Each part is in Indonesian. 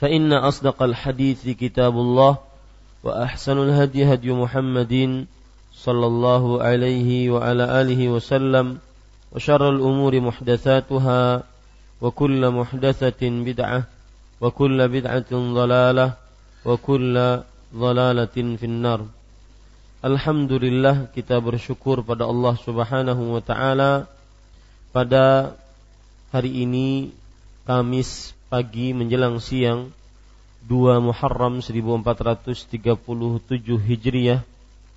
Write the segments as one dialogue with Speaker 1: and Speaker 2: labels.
Speaker 1: فإن أصدق الحديث كتاب الله وأحسن الهدي هدي محمد صلى الله عليه وعلى آله وسلم وشر الأمور محدثاتها وكل محدثة بدعة وكل بدعة ضلالة وكل ضلالة في النار. Alhamdulillah kita bersyukur pada Allah Subhanahu wa taala. Pada hari ini Kamis pagi menjelang siang 2 Muharram 1437 Hijriah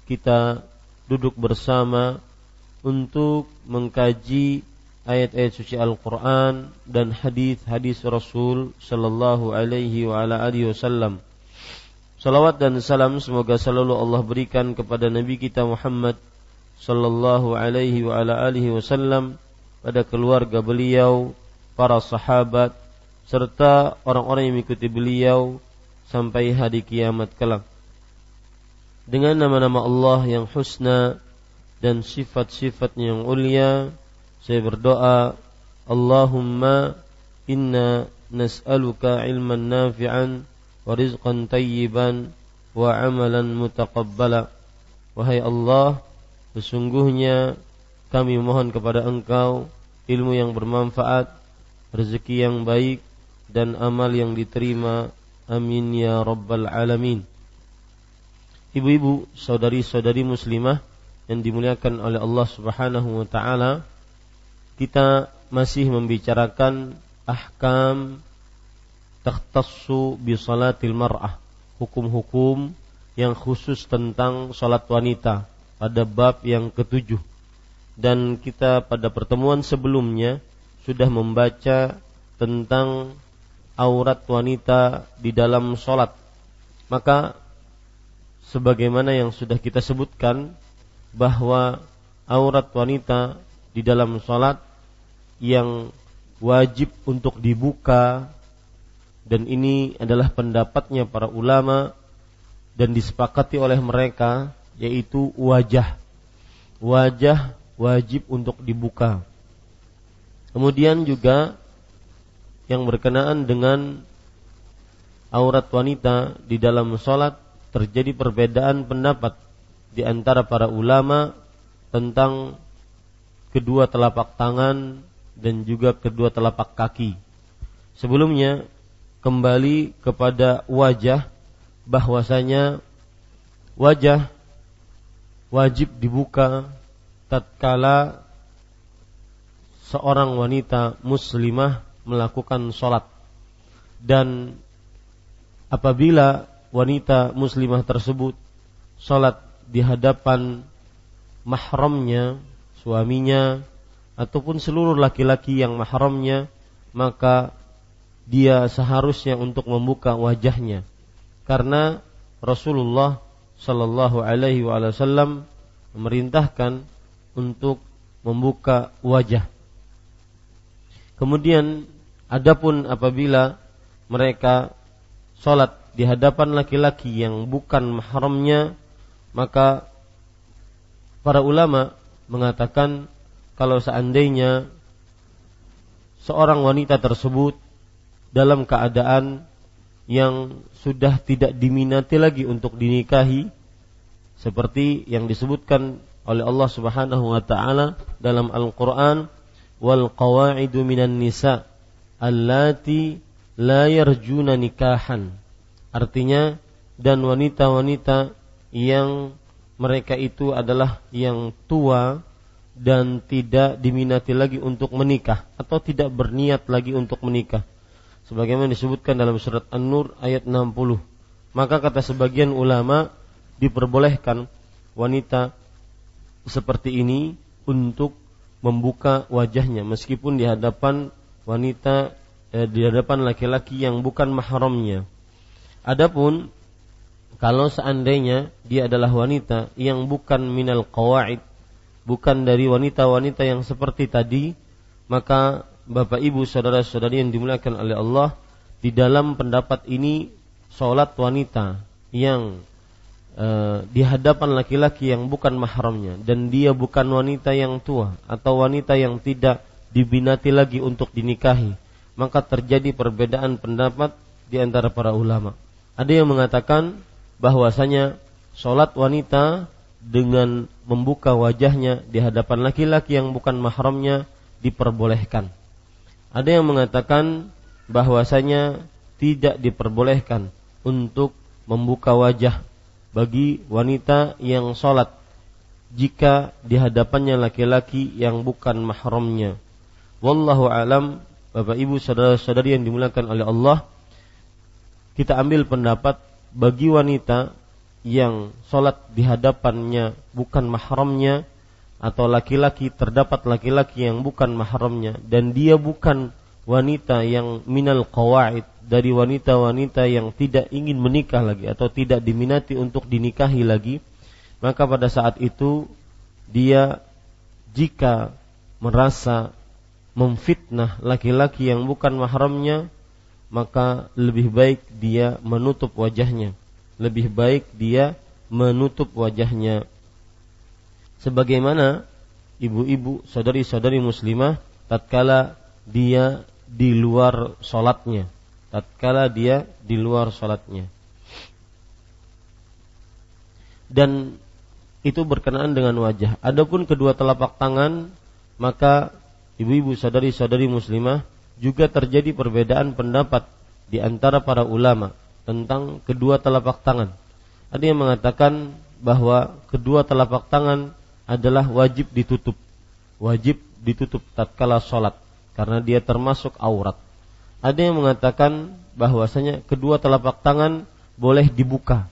Speaker 1: kita duduk bersama untuk mengkaji ayat-ayat suci Al-Qur'an dan hadis-hadis Rasul sallallahu alaihi wa ala alihi wasallam. Salawat dan salam semoga selalu Allah berikan kepada Nabi kita Muhammad sallallahu alaihi wa ala alihi wasallam pada keluarga beliau, para sahabat, serta orang-orang yang mengikuti beliau sampai hari kiamat kelak. Dengan nama-nama Allah yang husna dan sifat-sifatnya yang ulia, saya berdoa, Allahumma inna nas'aluka ilman nafi'an wa rizqan tayyiban wa amalan mutaqabbala. Wahai Allah, sesungguhnya kami mohon kepada Engkau ilmu yang bermanfaat, rezeki yang baik, dan amal yang diterima amin ya rabbal alamin Ibu-ibu, saudari-saudari muslimah yang dimuliakan oleh Allah Subhanahu wa taala, kita masih membicarakan ahkam takhtassu bi salatil mar'ah, hukum-hukum yang khusus tentang salat wanita pada bab yang ketujuh. Dan kita pada pertemuan sebelumnya sudah membaca tentang aurat wanita di dalam sholat. Maka sebagaimana yang sudah kita sebutkan bahwa aurat wanita di dalam sholat yang wajib untuk dibuka dan ini adalah pendapatnya para ulama dan disepakati oleh mereka yaitu wajah wajah wajib untuk dibuka kemudian juga yang berkenaan dengan aurat wanita di dalam sholat terjadi perbedaan pendapat di antara para ulama tentang kedua telapak tangan dan juga kedua telapak kaki. Sebelumnya kembali kepada wajah bahwasanya wajah wajib dibuka tatkala seorang wanita muslimah melakukan sholat. Dan apabila wanita muslimah tersebut sholat di hadapan mahramnya suaminya ataupun seluruh laki-laki yang mahramnya maka dia seharusnya untuk membuka wajahnya. Karena Rasulullah Shallallahu Alaihi Wasallam memerintahkan untuk membuka wajah Kemudian adapun apabila mereka sholat di hadapan laki-laki yang bukan mahramnya maka para ulama mengatakan kalau seandainya seorang wanita tersebut dalam keadaan yang sudah tidak diminati lagi untuk dinikahi seperti yang disebutkan oleh Allah Subhanahu wa taala dalam Al-Qur'an wal qawaidu minan nisa allati la yarjuna nikahan. Artinya dan wanita-wanita yang mereka itu adalah yang tua dan tidak diminati lagi untuk menikah atau tidak berniat lagi untuk menikah. Sebagaimana disebutkan dalam surat An-Nur ayat 60 maka kata sebagian ulama diperbolehkan wanita seperti ini untuk membuka wajahnya meskipun di hadapan wanita eh, di hadapan laki-laki yang bukan mahramnya. Adapun kalau seandainya dia adalah wanita yang bukan minal qawaid bukan dari wanita-wanita yang seperti tadi, maka Bapak Ibu saudara-saudari yang dimuliakan oleh Allah, di dalam pendapat ini sholat wanita yang e, di hadapan laki-laki yang bukan mahramnya dan dia bukan wanita yang tua atau wanita yang tidak dibinati lagi untuk dinikahi, maka terjadi perbedaan pendapat di antara para ulama. Ada yang mengatakan bahwasanya sholat wanita dengan membuka wajahnya di hadapan laki-laki yang bukan mahramnya diperbolehkan. Ada yang mengatakan bahwasanya tidak diperbolehkan untuk membuka wajah bagi wanita yang sholat jika di hadapannya laki-laki yang bukan mahramnya. Wallahu alam, Bapak Ibu saudara-saudari yang dimuliakan oleh Allah, kita ambil pendapat bagi wanita yang sholat di hadapannya bukan mahramnya atau laki-laki terdapat laki-laki yang bukan mahramnya dan dia bukan wanita yang minal qawaid dari wanita-wanita yang tidak ingin menikah lagi atau tidak diminati untuk dinikahi lagi maka pada saat itu dia jika merasa memfitnah laki-laki yang bukan mahramnya maka lebih baik dia menutup wajahnya. Lebih baik dia menutup wajahnya. Sebagaimana ibu-ibu saudari-saudari muslimah tatkala dia di luar sholatnya tatkala dia di luar sholatnya dan itu berkenaan dengan wajah adapun kedua telapak tangan maka ibu-ibu saudari-saudari muslimah juga terjadi perbedaan pendapat di antara para ulama tentang kedua telapak tangan. Ada yang mengatakan bahwa kedua telapak tangan adalah wajib ditutup. Wajib ditutup tatkala sholat karena dia termasuk aurat. Ada yang mengatakan bahwasanya kedua telapak tangan boleh dibuka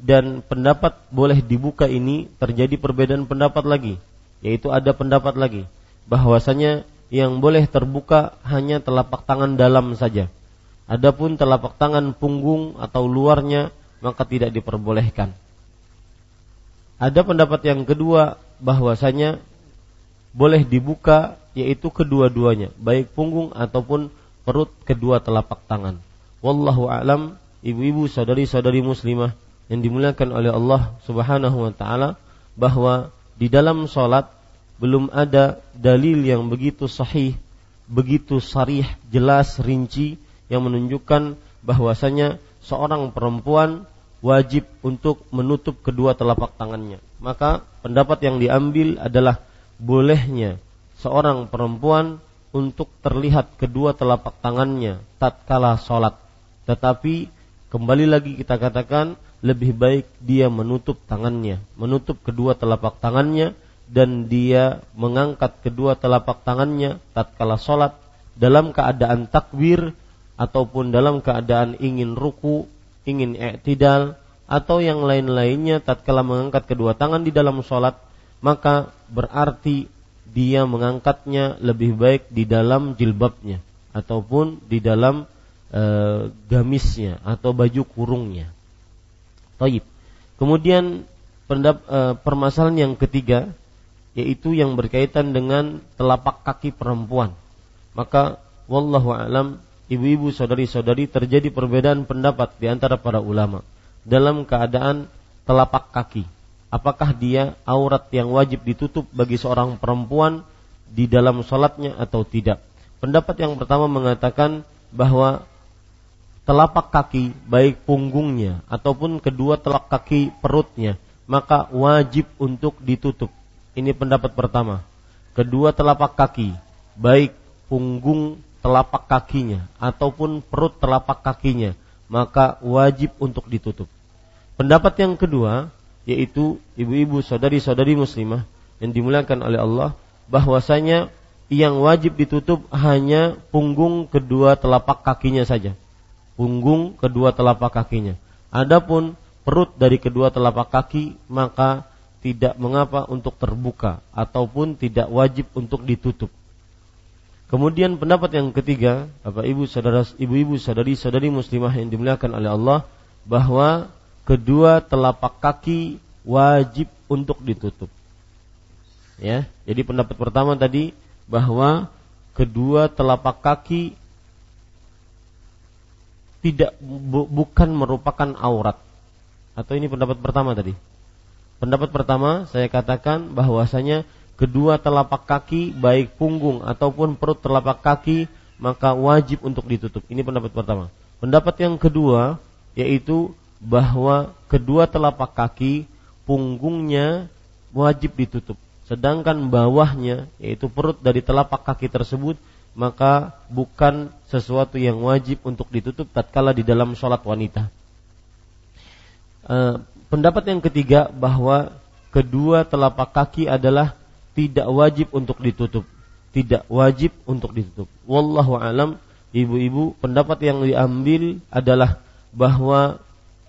Speaker 1: dan pendapat boleh dibuka ini terjadi perbedaan pendapat lagi, yaitu ada pendapat lagi bahwasanya yang boleh terbuka hanya telapak tangan dalam saja Adapun telapak tangan punggung atau luarnya maka tidak diperbolehkan. Ada pendapat yang kedua bahwasanya boleh dibuka yaitu kedua-duanya, baik punggung ataupun perut kedua telapak tangan. Wallahu alam, ibu-ibu saudari-saudari muslimah yang dimuliakan oleh Allah Subhanahu wa taala bahwa di dalam salat belum ada dalil yang begitu sahih, begitu sarih, jelas, rinci yang menunjukkan bahwasanya seorang perempuan wajib untuk menutup kedua telapak tangannya. Maka pendapat yang diambil adalah bolehnya seorang perempuan untuk terlihat kedua telapak tangannya tatkala sholat. Tetapi kembali lagi kita katakan lebih baik dia menutup tangannya, menutup kedua telapak tangannya dan dia mengangkat kedua telapak tangannya tatkala sholat dalam keadaan takbir ataupun dalam keadaan ingin ruku, ingin i'tidal atau yang lain-lainnya tatkala mengangkat kedua tangan di dalam sholat maka berarti dia mengangkatnya lebih baik di dalam jilbabnya ataupun di dalam e, gamisnya atau baju kurungnya. Taib. Kemudian pendap, e, permasalahan yang ketiga yaitu yang berkaitan dengan telapak kaki perempuan. Maka wallahu alam ibu-ibu saudari-saudari terjadi perbedaan pendapat di antara para ulama dalam keadaan telapak kaki. Apakah dia aurat yang wajib ditutup bagi seorang perempuan di dalam sholatnya atau tidak? Pendapat yang pertama mengatakan bahwa telapak kaki baik punggungnya ataupun kedua telapak kaki perutnya maka wajib untuk ditutup. Ini pendapat pertama. Kedua telapak kaki baik punggung telapak kakinya ataupun perut telapak kakinya, maka wajib untuk ditutup. Pendapat yang kedua yaitu ibu-ibu saudari-saudari muslimah yang dimuliakan oleh Allah bahwasanya yang wajib ditutup hanya punggung kedua telapak kakinya saja. Punggung kedua telapak kakinya. Adapun perut dari kedua telapak kaki maka tidak mengapa untuk terbuka ataupun tidak wajib untuk ditutup. Kemudian pendapat yang ketiga, apa ibu saudara ibu-ibu saudari-saudari muslimah yang dimuliakan oleh Allah bahwa kedua telapak kaki wajib untuk ditutup. Ya, jadi pendapat pertama tadi bahwa kedua telapak kaki tidak bu, bukan merupakan aurat. Atau ini pendapat pertama tadi? Pendapat pertama saya katakan bahwasanya kedua telapak kaki baik punggung ataupun perut telapak kaki maka wajib untuk ditutup. Ini pendapat pertama. Pendapat yang kedua yaitu bahwa kedua telapak kaki punggungnya wajib ditutup. Sedangkan bawahnya yaitu perut dari telapak kaki tersebut maka bukan sesuatu yang wajib untuk ditutup tatkala di dalam sholat wanita. E, pendapat yang ketiga bahwa kedua telapak kaki adalah tidak wajib untuk ditutup. Tidak wajib untuk ditutup. Wallahu alam, ibu-ibu, pendapat yang diambil adalah bahwa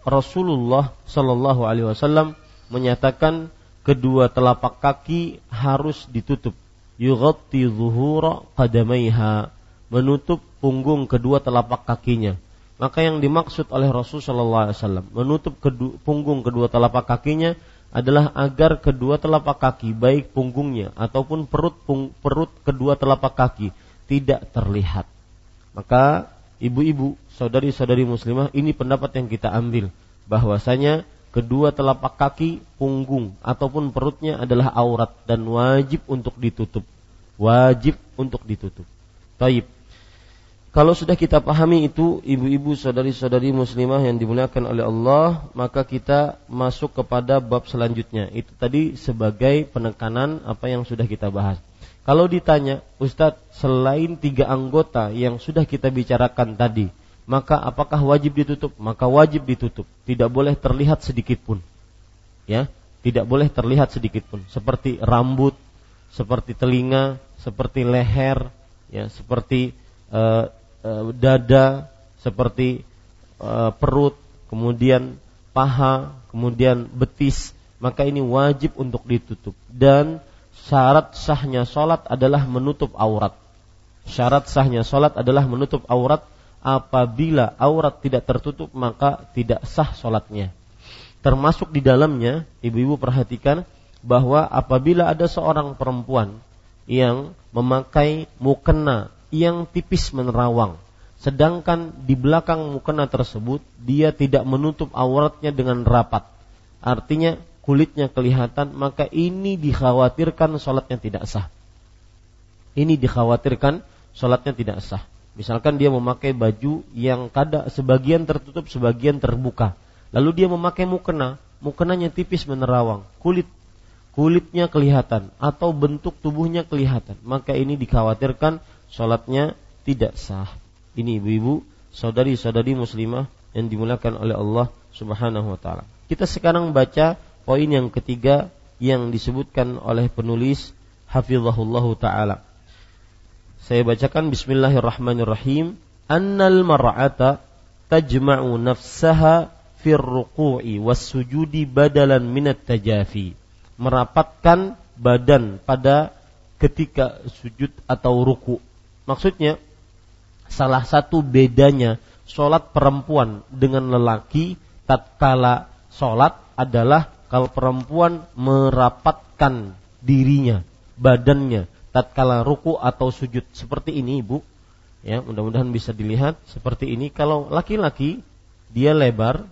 Speaker 1: Rasulullah Shallallahu alaihi wasallam menyatakan kedua telapak kaki harus ditutup. Yughatti zuhura qadamaiha, menutup punggung kedua telapak kakinya. Maka yang dimaksud oleh Rasul Shallallahu Alaihi Wasallam menutup kedu, punggung kedua telapak kakinya adalah agar kedua telapak kaki baik punggungnya ataupun perut pung, perut kedua telapak kaki tidak terlihat. Maka ibu-ibu, saudari-saudari muslimah, ini pendapat yang kita ambil bahwasanya kedua telapak kaki, punggung ataupun perutnya adalah aurat dan wajib untuk ditutup. Wajib untuk ditutup. Taib. Kalau sudah kita pahami itu ibu-ibu saudari-saudari muslimah yang dimuliakan oleh Allah, maka kita masuk kepada bab selanjutnya. Itu tadi sebagai penekanan apa yang sudah kita bahas. Kalau ditanya, Ustadz, selain tiga anggota yang sudah kita bicarakan tadi, maka apakah wajib ditutup? Maka wajib ditutup. Tidak boleh terlihat sedikit pun. Ya, tidak boleh terlihat sedikit pun. Seperti rambut, seperti telinga, seperti leher, ya, seperti uh, e, dada, seperti e, perut, kemudian paha, kemudian betis, maka ini wajib untuk ditutup. Dan syarat sahnya sholat adalah menutup aurat. Syarat sahnya sholat adalah menutup aurat. Apabila aurat tidak tertutup maka tidak sah sholatnya. Termasuk di dalamnya, ibu-ibu perhatikan bahwa apabila ada seorang perempuan yang memakai mukena yang tipis menerawang. Sedangkan di belakang mukena tersebut dia tidak menutup auratnya dengan rapat. Artinya kulitnya kelihatan, maka ini dikhawatirkan sholatnya tidak sah. Ini dikhawatirkan sholatnya tidak sah. Misalkan dia memakai baju yang kada sebagian tertutup, sebagian terbuka. Lalu dia memakai mukena, mukenanya tipis menerawang, kulit kulitnya kelihatan atau bentuk tubuhnya kelihatan, maka ini dikhawatirkan sholatnya tidak sah. Ini ibu-ibu, saudari-saudari muslimah yang dimuliakan oleh Allah Subhanahu wa taala. Kita sekarang baca poin yang ketiga yang disebutkan oleh penulis hafizahullah taala. Saya bacakan bismillahirrahmanirrahim. Annal mar'ata tajma'u nafsaha fir ruku'i was sujudi badalan minat tajafi. Merapatkan badan pada ketika sujud atau ruku Maksudnya salah satu bedanya sholat perempuan dengan lelaki tatkala sholat adalah kalau perempuan merapatkan dirinya, badannya tatkala ruku atau sujud seperti ini ibu. Ya, mudah-mudahan bisa dilihat seperti ini. Kalau laki-laki dia lebar,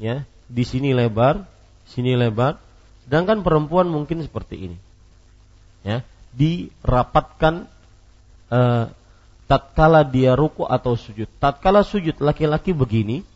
Speaker 1: ya, di sini lebar, sini lebar, sedangkan perempuan mungkin seperti ini. Ya, dirapatkan uh, tatkala dia ruku atau sujud. Tatkala sujud laki-laki begini,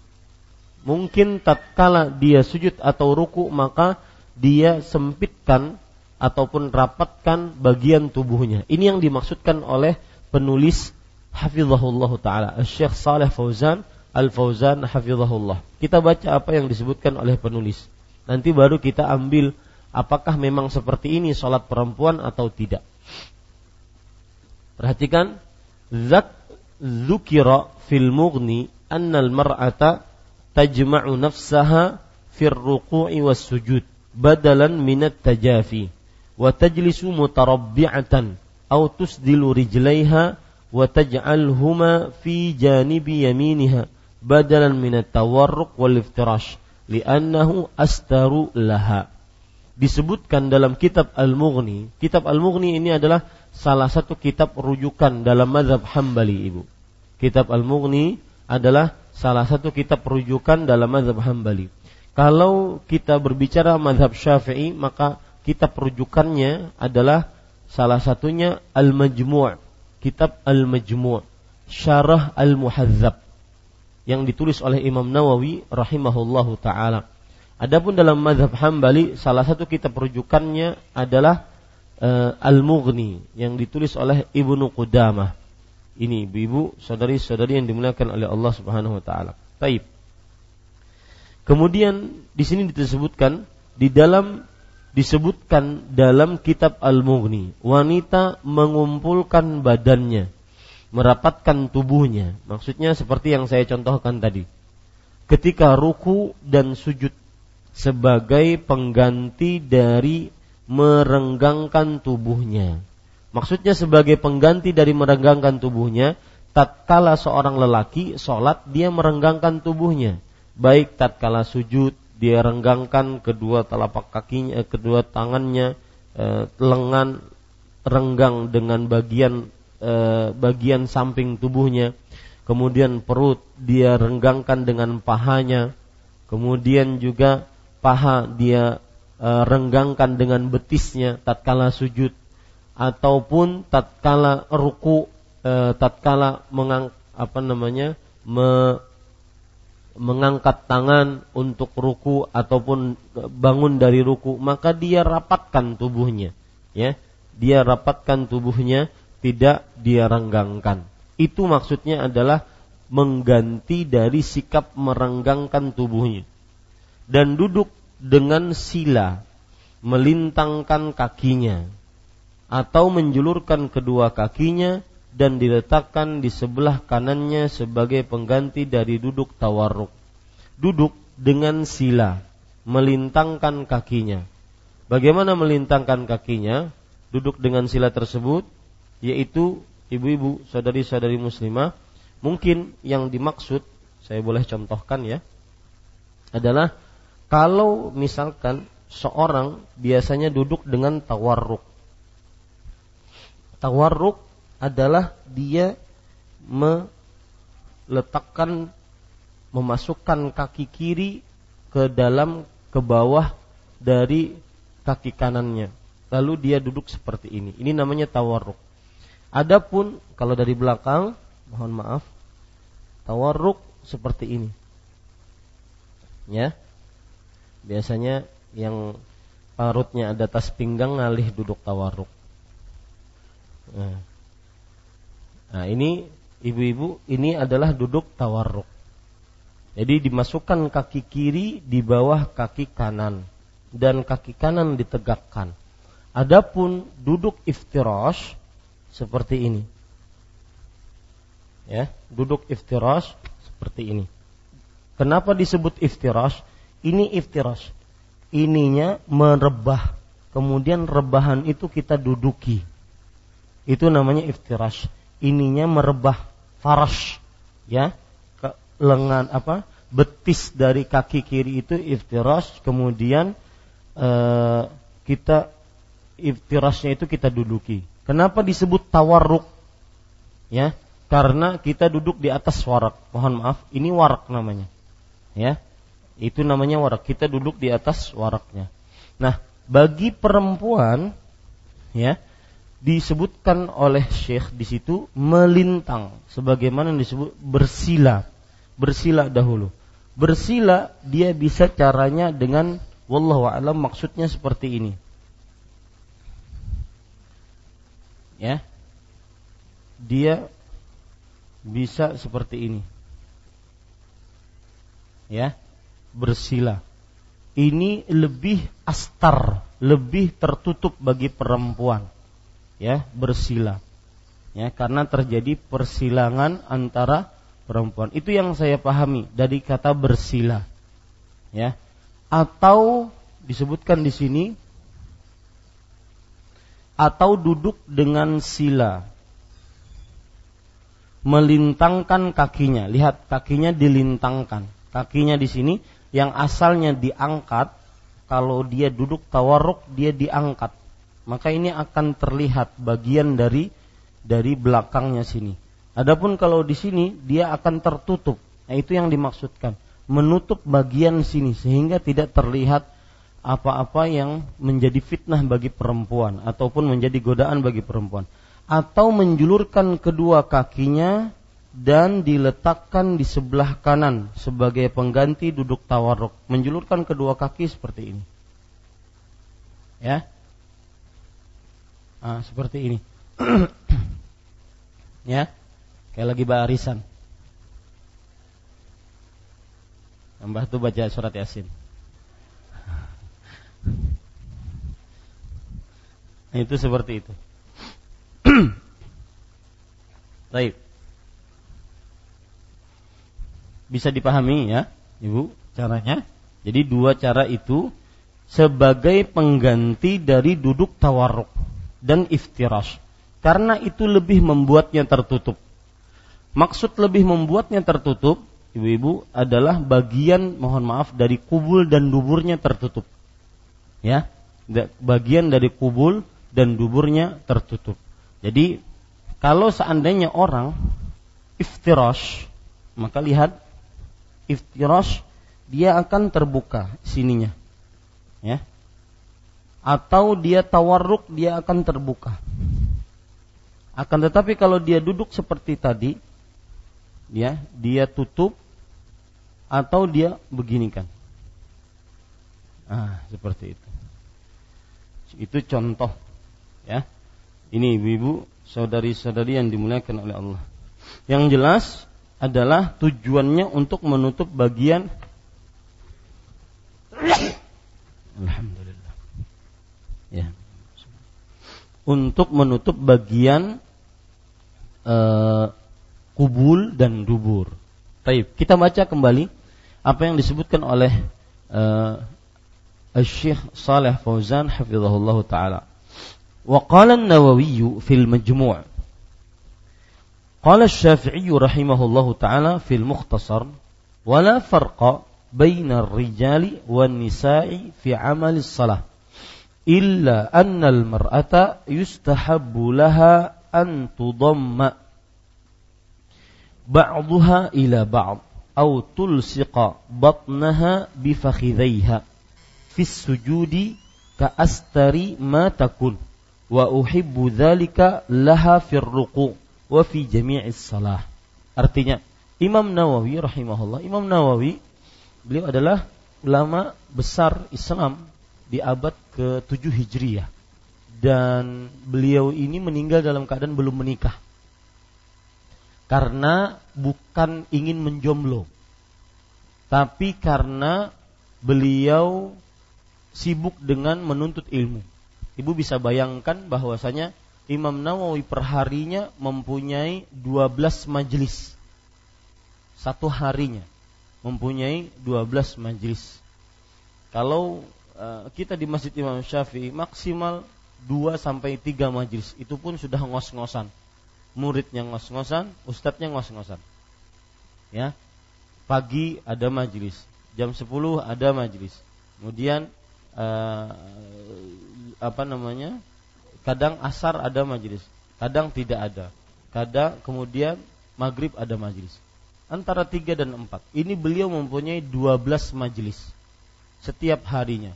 Speaker 1: mungkin tatkala dia sujud atau ruku maka dia sempitkan ataupun rapatkan bagian tubuhnya. Ini yang dimaksudkan oleh penulis hafizahullah taala Syekh Saleh Fauzan Al Fauzan hafizahullah. Kita baca apa yang disebutkan oleh penulis. Nanti baru kita ambil apakah memang seperti ini sholat perempuan atau tidak. Perhatikan zak zukira fil mughni annal mar'ata tajma'u nafsaha fir ruku'i was sujud badalan minat tajafi wa tajlisu mutarabbi'atan aw tusdilu rijlaiha wa taj'alhuma fi janibi yaminiha badalan min at-tawarruq wal iftirash li'annahu astaru laha. Disebutkan dalam kitab Al-Mughni kitab Al-Mughni ini adalah salah satu kitab rujukan dalam mazhab Hambali Ibu. Kitab Al-Mughni adalah salah satu kitab rujukan dalam mazhab Hambali. Kalau kita berbicara mazhab Syafi'i maka kitab rujukannya adalah salah satunya Al-Majmu' kitab Al-Majmu' Syarah Al-Muhadzab yang ditulis oleh Imam Nawawi rahimahullahu taala. Adapun dalam mazhab Hambali salah satu kitab rujukannya adalah uh, Al-Mughni yang ditulis oleh Ibnu Qudamah. Ini ibu-ibu, saudari-saudari yang dimuliakan oleh Allah Subhanahu wa taala. Taib. Kemudian di sini disebutkan di dalam disebutkan dalam kitab Al-Mughni, wanita mengumpulkan badannya, merapatkan tubuhnya. Maksudnya seperti yang saya contohkan tadi. Ketika ruku dan sujud sebagai pengganti dari merenggangkan tubuhnya. Maksudnya sebagai pengganti dari merenggangkan tubuhnya, tatkala seorang lelaki sholat dia merenggangkan tubuhnya, baik tatkala sujud dia renggangkan kedua telapak kakinya, eh, kedua tangannya, eh, lengan renggang dengan bagian eh, bagian samping tubuhnya, kemudian perut dia renggangkan dengan pahanya, kemudian juga paha dia eh, renggangkan dengan betisnya tatkala sujud ataupun tatkala ruku eh, tatkala mengang apa namanya me, mengangkat tangan untuk ruku ataupun bangun dari ruku maka dia rapatkan tubuhnya ya. Dia rapatkan tubuhnya tidak dia renggangkan. Itu maksudnya adalah mengganti dari sikap merenggangkan tubuhnya. Dan duduk dengan sila melintangkan kakinya atau menjulurkan kedua kakinya dan diletakkan di sebelah kanannya sebagai pengganti dari duduk tawarruk. Duduk dengan sila, melintangkan kakinya. Bagaimana melintangkan kakinya? Duduk dengan sila tersebut, yaitu ibu-ibu, saudari-saudari muslimah, mungkin yang dimaksud, saya boleh contohkan ya, adalah kalau misalkan seorang biasanya duduk dengan tawarruk. Tawarruk adalah dia meletakkan memasukkan kaki kiri ke dalam ke bawah dari kaki kanannya. Lalu dia duduk seperti ini. Ini namanya tawarruk. Adapun kalau dari belakang, mohon maaf, tawarruk seperti ini. Ya. Biasanya yang parutnya ada tas pinggang ngalih duduk tawarruk. Nah, Nah, ini ibu-ibu ini adalah duduk tawarruk. Jadi dimasukkan kaki kiri di bawah kaki kanan dan kaki kanan ditegakkan. Adapun duduk iftirash seperti ini. Ya, duduk iftirash seperti ini. Kenapa disebut iftirash? Ini iftirash. Ininya merebah. Kemudian rebahan itu kita duduki. Itu namanya iftirash ininya merebah farash ya ke lengan apa betis dari kaki kiri itu iftirash kemudian e, kita iftirashnya itu kita duduki kenapa disebut tawarruk ya karena kita duduk di atas warak. Mohon maaf, ini warak namanya. Ya. Itu namanya warak. Kita duduk di atas waraknya. Nah, bagi perempuan ya, disebutkan oleh Syekh di situ melintang sebagaimana disebut bersila. Bersila dahulu. Bersila dia bisa caranya dengan wallahu alam maksudnya seperti ini. Ya. Dia bisa seperti ini. Ya. Bersila. Ini lebih astar, lebih tertutup bagi perempuan. Ya, bersila. Ya, karena terjadi persilangan antara perempuan. Itu yang saya pahami dari kata bersila. Ya. Atau disebutkan di sini atau duduk dengan sila melintangkan kakinya lihat kakinya dilintangkan kakinya di sini yang asalnya diangkat kalau dia duduk tawarruk dia diangkat maka ini akan terlihat bagian dari dari belakangnya sini. Adapun kalau di sini dia akan tertutup. Nah itu yang dimaksudkan. Menutup bagian sini sehingga tidak terlihat apa-apa yang menjadi fitnah bagi perempuan ataupun menjadi godaan bagi perempuan. Atau menjulurkan kedua kakinya dan diletakkan di sebelah kanan sebagai pengganti duduk tawarruk. Menjulurkan kedua kaki seperti ini. Ya ah, seperti ini ya kayak lagi barisan Mbah tuh baca surat Yasin Nah, itu seperti itu. Baik. Bisa dipahami ya, Ibu, caranya. Jadi dua cara itu sebagai pengganti dari duduk tawarruk dan iftirash. Karena itu lebih membuatnya tertutup. Maksud lebih membuatnya tertutup, ibu-ibu, adalah bagian mohon maaf dari kubul dan duburnya tertutup ya bagian dari kubul dan duburnya tertutup. Jadi kalau seandainya orang iftirash maka lihat iftirash dia akan terbuka sininya. Ya. Atau dia tawarruk dia akan terbuka. Akan tetapi kalau dia duduk seperti tadi ya, dia tutup atau dia beginikan. Ah, seperti itu. Itu contoh ya. Ini ibu-ibu, saudari-saudari yang dimuliakan oleh Allah. Yang jelas adalah tujuannya untuk menutup bagian Alhamdulillah. Ya Untuk menutup bagian uh, kubul dan dubur. Baik, kita baca kembali apa yang disebutkan oleh uh, الشيخ صالح فوزان حفظه الله تعالى وقال النووي في المجموع قال الشافعي رحمه الله تعالى في المختصر ولا فرق بين الرجال والنساء في عمل illa annal mar'ata yustahabbu laha an tudamma ba'daha ila ba'd aw tulsiqa batnaha bi في fi sujudi ka astari ma takun wa uhibbu الركوع laha جميع ruku artinya Imam Nawawi rahimahullah Imam Nawawi beliau adalah ulama besar Islam di abad ke-7 Hijriah dan beliau ini meninggal dalam keadaan belum menikah karena bukan ingin menjomblo tapi karena beliau sibuk dengan menuntut ilmu. Ibu bisa bayangkan bahwasanya Imam Nawawi perharinya mempunyai 12 majelis. Satu harinya mempunyai 12 majelis. Kalau kita di Masjid Imam Syafi'i maksimal 2 sampai 3 majelis, itu pun sudah ngos-ngosan. Muridnya ngos-ngosan, ustadznya ngos-ngosan. Ya. Pagi ada majelis, jam 10 ada majelis. Kemudian uh, apa namanya kadang asar ada majelis kadang tidak ada kadang kemudian maghrib ada majelis. Antara tiga dan empat. Ini beliau mempunyai dua belas majelis setiap harinya.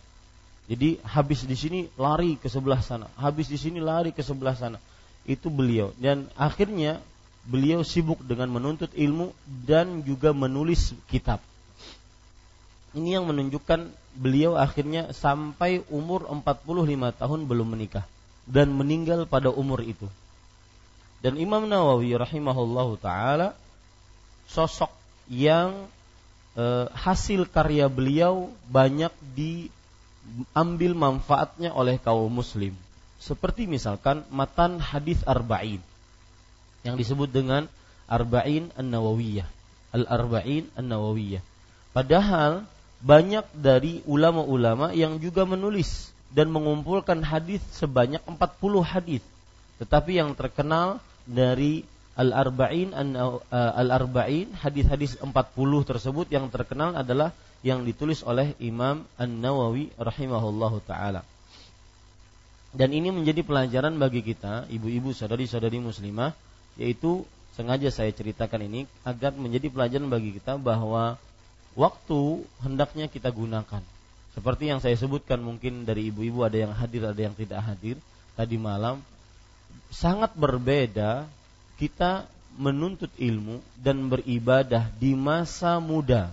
Speaker 1: Jadi habis di sini lari ke sebelah sana, habis di sini lari ke sebelah sana. Itu beliau dan akhirnya beliau sibuk dengan menuntut ilmu dan juga menulis kitab. Ini yang menunjukkan beliau akhirnya sampai umur 45 tahun belum menikah dan meninggal pada umur itu. Dan Imam Nawawi rahimahullahu taala sosok yang eh, hasil karya beliau banyak di ambil manfaatnya oleh kaum muslim. Seperti misalkan matan hadis arba'in yang disebut dengan arba'in an-nawawiyah. Al-arba'in an-nawawiyah. Padahal banyak dari ulama-ulama yang juga menulis dan mengumpulkan hadis sebanyak 40 hadis. Tetapi yang terkenal dari Al-Arba'in uh, Al-Arba'in hadis-hadis 40 tersebut yang terkenal adalah yang ditulis oleh Imam An-Nawawi rahimahullahu taala. Dan ini menjadi pelajaran bagi kita, ibu-ibu, saudari-saudari muslimah, yaitu sengaja saya ceritakan ini agar menjadi pelajaran bagi kita bahwa waktu hendaknya kita gunakan. Seperti yang saya sebutkan mungkin dari ibu-ibu ada yang hadir, ada yang tidak hadir tadi malam. Sangat berbeda kita menuntut ilmu dan beribadah di masa muda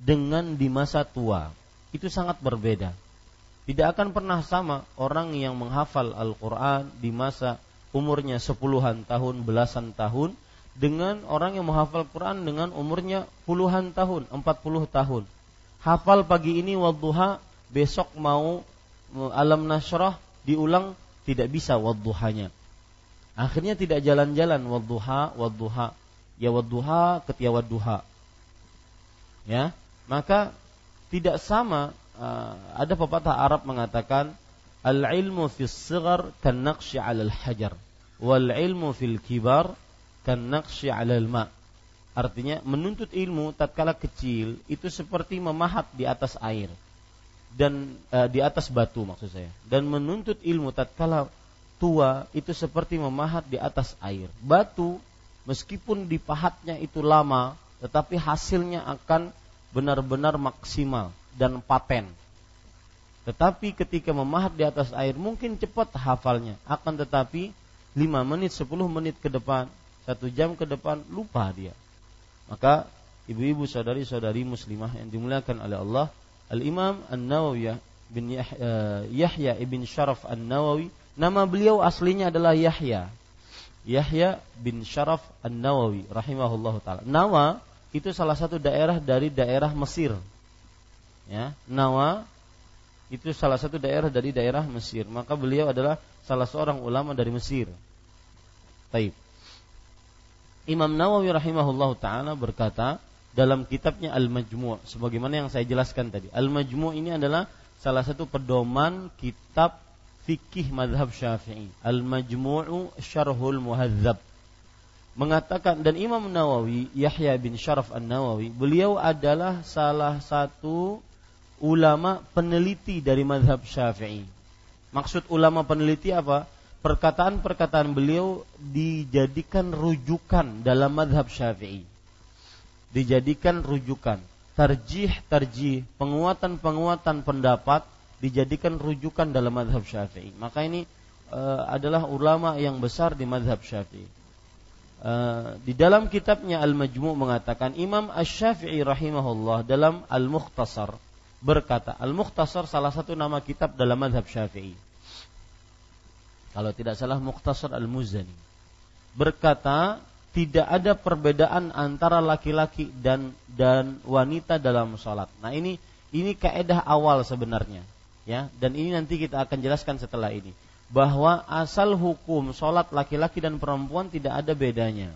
Speaker 1: dengan di masa tua itu sangat berbeda. Tidak akan pernah sama orang yang menghafal Al-Quran di masa umurnya sepuluhan tahun, belasan tahun dengan orang yang menghafal Quran dengan umurnya puluhan tahun, empat puluh tahun. Hafal pagi ini wadduha, besok mau alam nasrah diulang tidak bisa wadduhanya. Akhirnya tidak jalan-jalan wadduha, wadduha. Ya wadduha ketia wadduha. Ya, maka tidak sama uh, ada pepatah Arab mengatakan al ilmu fis sigar kan 'alal hajar wal ilmu fil kibar kan 'alal ma artinya menuntut ilmu tatkala kecil itu seperti memahat di atas air dan uh, di atas batu maksud saya dan menuntut ilmu tatkala tua itu seperti memahat di atas air batu meskipun dipahatnya itu lama tetapi hasilnya akan benar-benar maksimal dan paten. Tetapi ketika memahat di atas air mungkin cepat hafalnya, akan tetapi 5 menit, 10 menit ke depan, satu jam ke depan lupa dia. Maka ibu-ibu saudari-saudari muslimah yang dimuliakan oleh Allah, Al-Imam An-Nawawi bin Yahya, Yahya ibn Sharaf An-Nawawi, nama beliau aslinya adalah Yahya. Yahya bin Sharaf An-Nawawi rahimahullahu taala. Nama itu salah satu daerah dari daerah Mesir. Ya, Nawa itu salah satu daerah dari daerah Mesir. Maka beliau adalah salah seorang ulama dari Mesir. Taib. Imam Nawawi rahimahullah taala berkata dalam kitabnya Al-Majmu' sebagaimana yang saya jelaskan tadi. Al-Majmu' ini adalah salah satu pedoman kitab fikih madhab Syafi'i. Al-Majmu'u Syarhul Muhadzab mengatakan dan Imam Nawawi Yahya bin Syaraf An Nawawi beliau adalah salah satu ulama peneliti dari madhab Syafi'i. Maksud ulama peneliti apa? Perkataan-perkataan beliau dijadikan rujukan dalam madhab Syafi'i. Dijadikan rujukan. Tarjih-tarjih, penguatan-penguatan pendapat dijadikan rujukan dalam madhab Syafi'i. Maka ini uh, adalah ulama yang besar di madhab Syafi'i Eh, di dalam kitabnya Al-Majmu' mengatakan Imam Asy-Syafi'i rahimahullah dalam Al-Mukhtasar berkata, Al-Mukhtasar salah satu nama kitab dalam mazhab Syafi'i. Kalau tidak salah Mukhtasar Al-Muzani. Berkata, tidak ada perbedaan antara laki-laki dan dan wanita dalam sholat. Nah ini ini kaedah awal sebenarnya, ya. Dan ini nanti kita akan jelaskan setelah ini bahwa asal hukum sholat laki-laki dan perempuan tidak ada bedanya.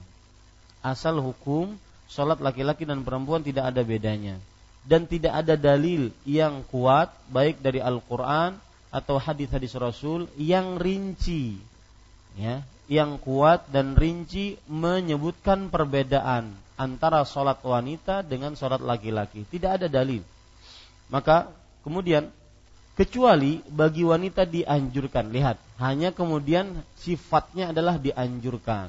Speaker 1: Asal hukum sholat laki-laki dan perempuan tidak ada bedanya. Dan tidak ada dalil yang kuat baik dari Al-Quran atau hadis-hadis Rasul yang rinci, ya, yang kuat dan rinci menyebutkan perbedaan antara sholat wanita dengan sholat laki-laki. Tidak ada dalil. Maka kemudian kecuali bagi wanita dianjurkan. Lihat, hanya kemudian sifatnya adalah dianjurkan.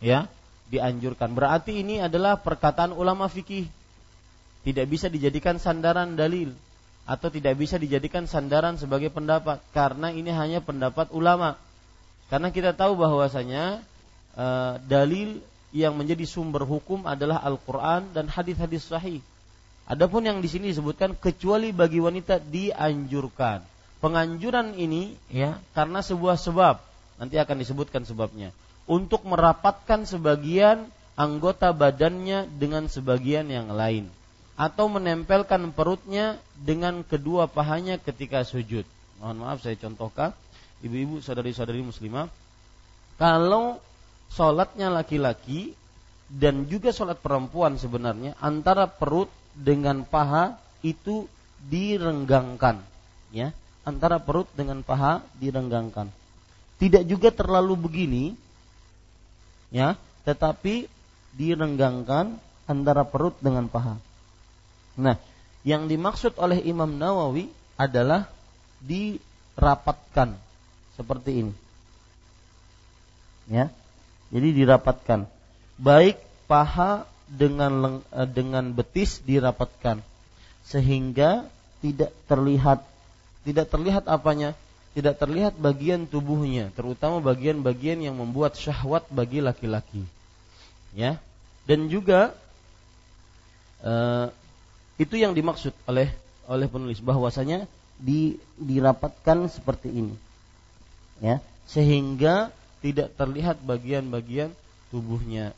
Speaker 1: Ya, dianjurkan. Berarti ini adalah perkataan ulama fikih. Tidak bisa dijadikan sandaran dalil atau tidak bisa dijadikan sandaran sebagai pendapat karena ini hanya pendapat ulama. Karena kita tahu bahwasanya e, dalil yang menjadi sumber hukum adalah Al-Qur'an dan hadis-hadis sahih. Adapun yang di sini disebutkan kecuali bagi wanita dianjurkan. Penganjuran ini ya karena sebuah sebab. Nanti akan disebutkan sebabnya. Untuk merapatkan sebagian anggota badannya dengan sebagian yang lain atau menempelkan perutnya dengan kedua pahanya ketika sujud. Mohon maaf saya contohkan, ibu-ibu saudari-saudari muslimah, kalau sholatnya laki-laki dan juga sholat perempuan sebenarnya antara perut dengan paha itu direnggangkan, ya, antara perut dengan paha direnggangkan. Tidak juga terlalu begini, ya, tetapi direnggangkan antara perut dengan paha. Nah, yang dimaksud oleh Imam Nawawi adalah dirapatkan seperti ini. Ya. Jadi dirapatkan. Baik paha dengan eh, dengan betis dirapatkan sehingga tidak terlihat tidak terlihat apanya? Tidak terlihat bagian tubuhnya, terutama bagian-bagian yang membuat syahwat bagi laki-laki. Ya. Dan juga eh, itu yang dimaksud oleh oleh penulis bahwasanya di, dirapatkan seperti ini. Ya, sehingga tidak terlihat bagian-bagian tubuhnya.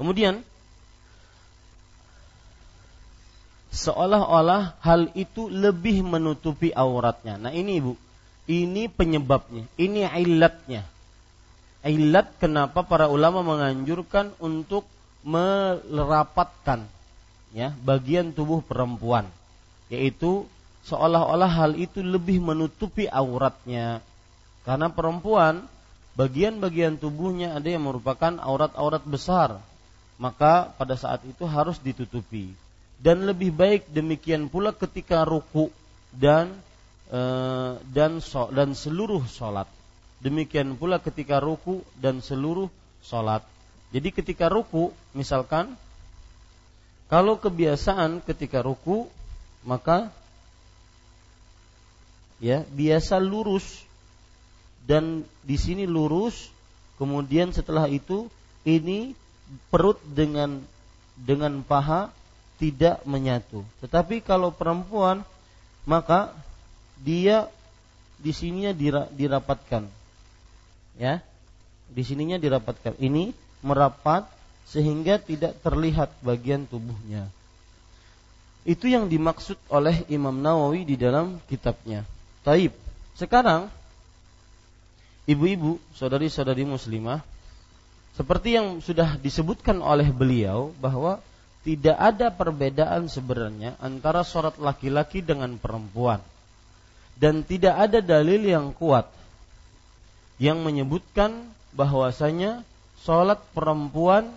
Speaker 1: Kemudian seolah-olah hal itu lebih menutupi auratnya. Nah, ini Ibu, ini penyebabnya, ini ilatnya. Ilat kenapa para ulama menganjurkan untuk merapatkan ya bagian tubuh perempuan. Yaitu seolah-olah hal itu lebih menutupi auratnya. Karena perempuan bagian-bagian tubuhnya ada yang merupakan aurat-aurat besar maka pada saat itu harus ditutupi. Dan lebih baik demikian pula ketika ruku dan e, dan so, dan seluruh sholat Demikian pula ketika ruku dan seluruh sholat. Jadi ketika ruku, misalkan, kalau kebiasaan ketika ruku, maka ya biasa lurus. Dan di sini lurus, kemudian setelah itu ini perut dengan dengan paha tidak menyatu. Tetapi kalau perempuan maka dia di sininya dirapatkan. Ya di sininya dirapatkan. Ini merapat sehingga tidak terlihat bagian tubuhnya. Itu yang dimaksud oleh Imam Nawawi di dalam kitabnya. Taib. Sekarang ibu-ibu saudari-saudari muslimah seperti yang sudah disebutkan oleh beliau bahwa tidak ada perbedaan sebenarnya antara sholat laki-laki dengan perempuan dan tidak ada dalil yang kuat yang menyebutkan bahwasanya sholat perempuan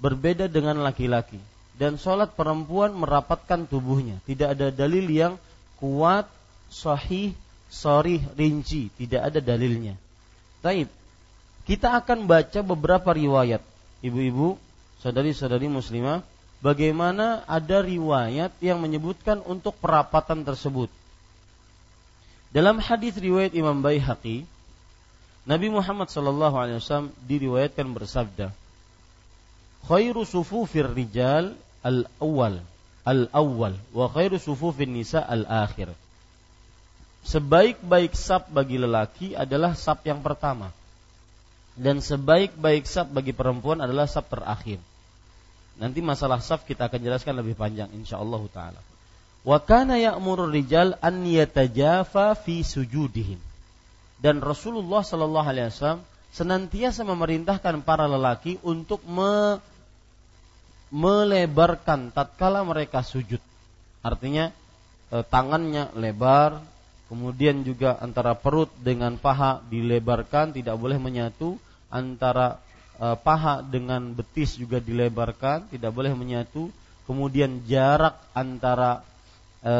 Speaker 1: berbeda dengan laki-laki dan sholat perempuan merapatkan tubuhnya. Tidak ada dalil yang kuat, sahih, sorry, rinci. Tidak ada dalilnya. Taib. Kita akan baca beberapa riwayat. Ibu-ibu, saudari-saudari muslimah, bagaimana ada riwayat yang menyebutkan untuk perapatan tersebut. Dalam hadis riwayat Imam Baihaqi, Nabi Muhammad wasallam diriwayatkan bersabda, "Khairu sufufir rijal al-awwal, al-awwal wa khairu sufufin nisa al-akhir." Sebaik-baik sap bagi lelaki adalah sap yang pertama. Dan sebaik-baik sap bagi perempuan adalah sap terakhir. Nanti masalah saf kita akan jelaskan lebih panjang insyaallah taala. Wa kana ya'muru rijal an yatajafa fi sujudihim dan Rasulullah Shallallahu Alaihi Wasallam senantiasa memerintahkan para lelaki untuk me, melebarkan tatkala mereka sujud. Artinya e, tangannya lebar, kemudian juga antara perut dengan paha dilebarkan, tidak boleh menyatu, antara e, paha dengan betis juga dilebarkan, tidak boleh menyatu. Kemudian jarak antara e,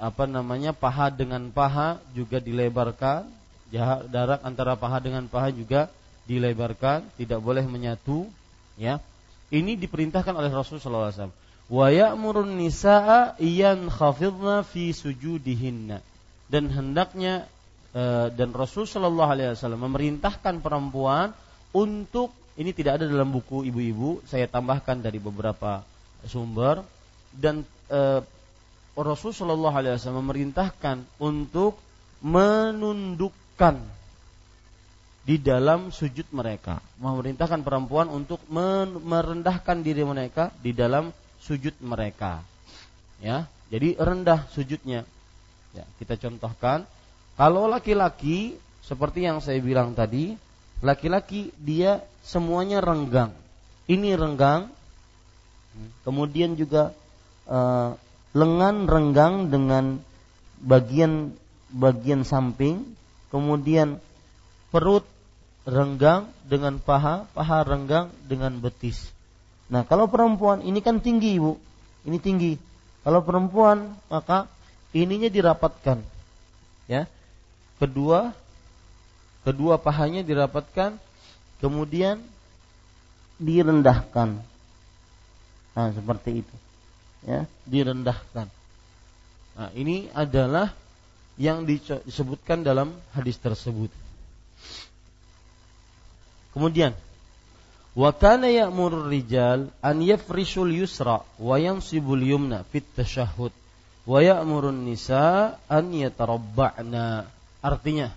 Speaker 1: apa namanya paha dengan paha juga dilebarkan Jarak antara paha dengan paha juga dilebarkan, tidak boleh menyatu, ya. Ini diperintahkan oleh Rasulullah SAW. Wa ya'murun nisaa khafidna fi sujudihinna. Dan hendaknya dan Rasul Shallallahu Alaihi Wasallam memerintahkan perempuan untuk ini tidak ada dalam buku ibu-ibu, saya tambahkan dari beberapa sumber dan uh, Rasul Shallallahu Alaihi Wasallam memerintahkan untuk menundukkan di dalam sujud mereka, memerintahkan perempuan untuk merendahkan diri mereka di dalam sujud mereka. Ya, jadi rendah sujudnya. Ya, kita contohkan kalau laki-laki seperti yang saya bilang tadi, laki-laki dia semuanya renggang. Ini renggang, kemudian juga uh, lengan renggang dengan bagian bagian samping, kemudian perut renggang dengan paha, paha renggang dengan betis. Nah, kalau perempuan ini kan tinggi, Ibu. Ini tinggi. Kalau perempuan maka ininya dirapatkan. Ya. Kedua kedua pahanya dirapatkan kemudian direndahkan. Nah, seperti itu. Ya, direndahkan. Nah, ini adalah yang disebutkan dalam hadis tersebut. Kemudian Wa kana ya'muru rijal an yafrishul yusra wa yansibul yumna fit tashahhud wa ya'murun nisa an yatarabba'na. Artinya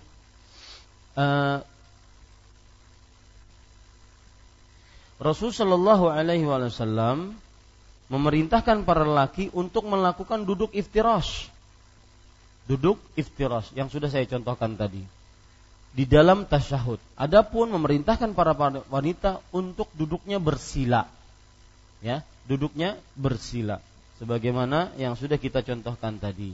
Speaker 1: uh, Rasul Shallallahu Alaihi Wasallam memerintahkan para lelaki untuk melakukan duduk iftirash, duduk iftirash yang sudah saya contohkan tadi di dalam tasyahud. Adapun memerintahkan para wanita untuk duduknya bersila. Ya, duduknya bersila sebagaimana yang sudah kita contohkan tadi.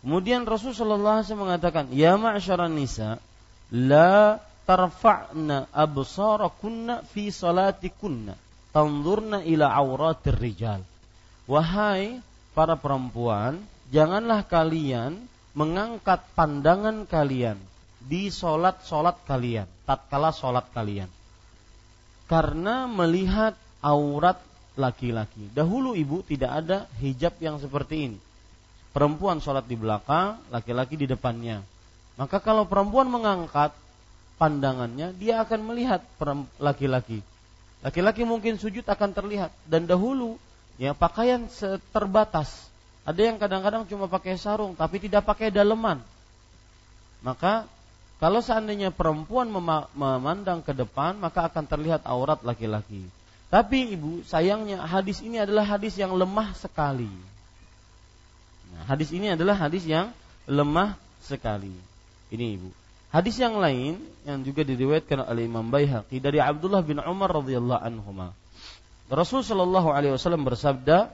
Speaker 1: Kemudian Rasulullah SAW mengatakan, "Ya ma'syaran nisa, la tarfa'na absarakunna fi salatikunna, tanzurna ila auratir rijal." Wahai para perempuan, janganlah kalian mengangkat pandangan kalian di solat-solat kalian, tatkala solat kalian. Karena melihat aurat laki-laki. Dahulu ibu tidak ada hijab yang seperti ini. Perempuan solat di belakang, laki-laki di depannya. Maka kalau perempuan mengangkat pandangannya, dia akan melihat laki-laki. Laki-laki mungkin sujud akan terlihat. Dan dahulu ya pakaian terbatas. Ada yang kadang-kadang cuma pakai sarung tapi tidak pakai daleman. Maka kalau seandainya perempuan memandang ke depan, maka akan terlihat aurat laki-laki. Tapi ibu, sayangnya hadis ini adalah hadis yang lemah sekali. Nah, hadis ini adalah hadis yang lemah sekali. Ini ibu. Hadis yang lain yang juga diriwayatkan oleh Imam Baihaqi dari Abdullah bin Umar radhiyallahu anhu. Rasul sallallahu alaihi wasallam bersabda,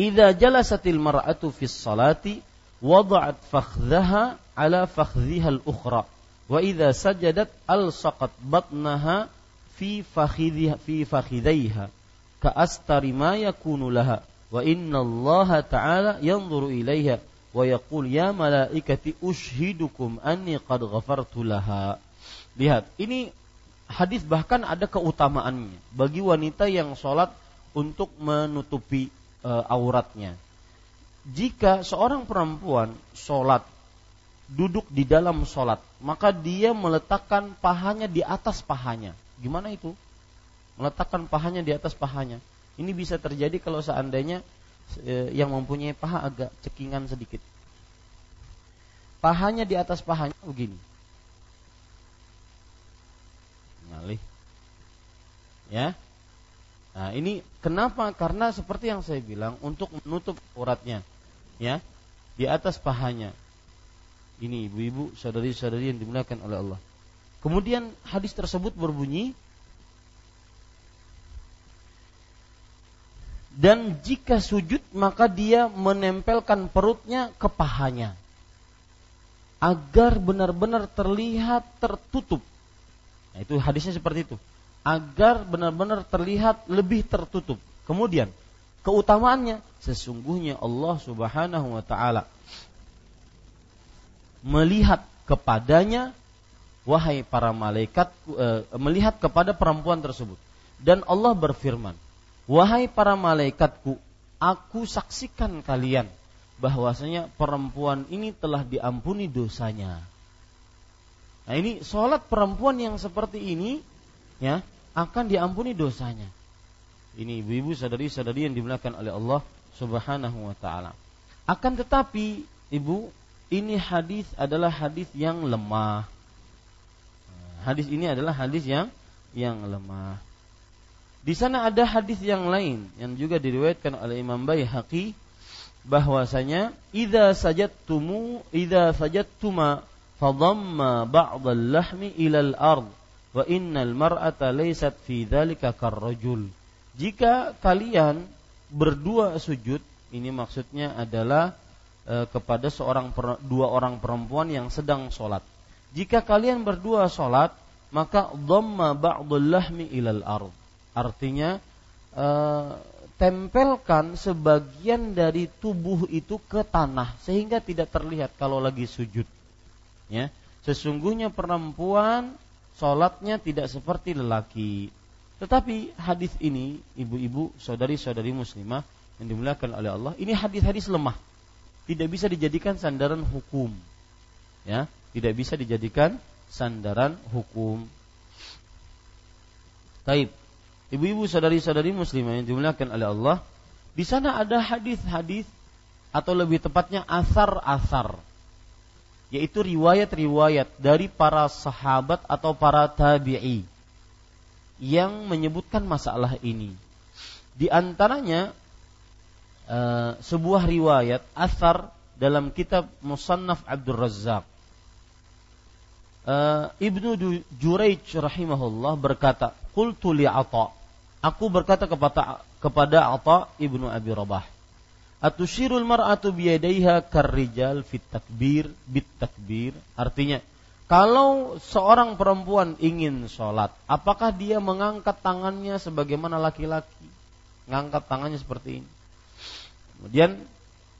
Speaker 1: "Idza jalasatil mar'atu fis salati wada'at fakhdhaha ala fakhdhiha al-ukhra wa idza sajadat alsaqat batnaha fi fakhidhiha fi fakhidhaiha ka astari ma yakunu laha wa inna Allah ta'ala yanzuru ilaiha wa yaqul ya malaikati ushidukum anni qad ghafartu laha. Lihat ini hadis bahkan ada keutamaannya bagi wanita yang sholat untuk menutupi e, auratnya. Jika seorang perempuan sholat duduk di dalam sholat maka dia meletakkan pahanya di atas pahanya. Gimana itu? Meletakkan pahanya di atas pahanya ini bisa terjadi kalau seandainya e, yang mempunyai paha agak cekingan sedikit pahanya di atas pahanya begini ngalih ya Nah, ini kenapa? Karena seperti yang saya bilang untuk menutup uratnya ya di atas pahanya. Ini ibu-ibu, saudari-saudari yang dimuliakan oleh Allah. Kemudian hadis tersebut berbunyi dan jika sujud maka dia menempelkan perutnya ke pahanya agar benar-benar terlihat tertutup. Nah, itu hadisnya seperti itu. Agar benar-benar terlihat lebih tertutup. Kemudian keutamaannya sesungguhnya Allah Subhanahu wa taala melihat kepadanya wahai para malaikat e, melihat kepada perempuan tersebut dan Allah berfirman wahai para malaikatku aku saksikan kalian bahwasanya perempuan ini telah diampuni dosanya. Nah ini sholat perempuan yang seperti ini ya akan diampuni dosanya. Ini ibu-ibu sadari-sadari yang dimuliakan oleh Allah Subhanahu wa taala. Akan tetapi ibu ini hadis adalah hadis yang lemah. Hadis ini adalah hadis yang yang lemah. Di sana ada hadis yang lain yang juga diriwayatkan oleh Imam Baihaqi bahwasanya idza sajadtumu idza sajadtuma fadamma ba'd al-lahmi ila al-ard wa innal mar'ata laysat fi dzalika karrajul. Jika kalian berdua sujud, ini maksudnya adalah e, kepada seorang dua orang perempuan yang sedang sholat. Jika kalian berdua sholat, maka dhamma ba'dul lahmi ilal ard. Artinya uh, tempelkan sebagian dari tubuh itu ke tanah sehingga tidak terlihat kalau lagi sujud. Ya, sesungguhnya perempuan sholatnya tidak seperti lelaki. Tetapi hadis ini, ibu-ibu, saudari-saudari muslimah yang dimuliakan oleh Allah, ini hadis-hadis lemah. Tidak bisa dijadikan sandaran hukum. Ya, tidak bisa dijadikan sandaran hukum. Taib. Ibu-ibu sadari-sadari muslimah yang dimuliakan oleh Allah, di sana ada hadis-hadis atau lebih tepatnya asar-asar yaitu riwayat-riwayat dari para sahabat atau para tabi'i yang menyebutkan masalah ini. Di antaranya uh, sebuah riwayat asar dalam kitab Musannaf Abdul Razzaq uh, Ibnu Juraij rahimahullah berkata, "Qultu li Atha." Aku berkata kepada kepada Atha Ibnu Abi Rabah, "Atushirul mar'atu biyadaiha karrijal fit takbir bit takbir?" Artinya, kalau seorang perempuan ingin sholat, apakah dia mengangkat tangannya sebagaimana laki-laki? Mengangkat tangannya seperti ini. Kemudian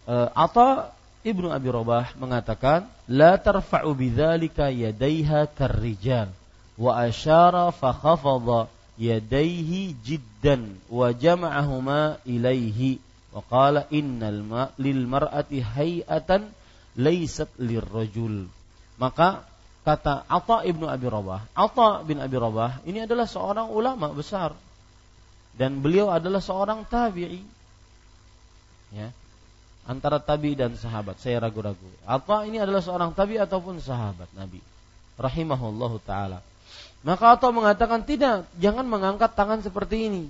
Speaker 1: uh, atau Ibnu Abi Robah mengatakan, "La tarfa'u bidzalika yadaiha karrijal." Wa asyara fa khafadha yadaihi jiddan wa jama'ahuma ilaihi wa qala innal ma lil mar'ati hay'atan laysat lirrajul. Maka kata Atha ibnu Abi Rabah, Atha bin Abi Rabah ini adalah seorang ulama besar dan beliau adalah seorang tabi'i. Ya, antara tabi dan sahabat. Saya ragu-ragu. Apa ini adalah seorang tabi ataupun sahabat Nabi. Rahimahullahu taala. Maka atau mengatakan tidak, jangan mengangkat tangan seperti ini.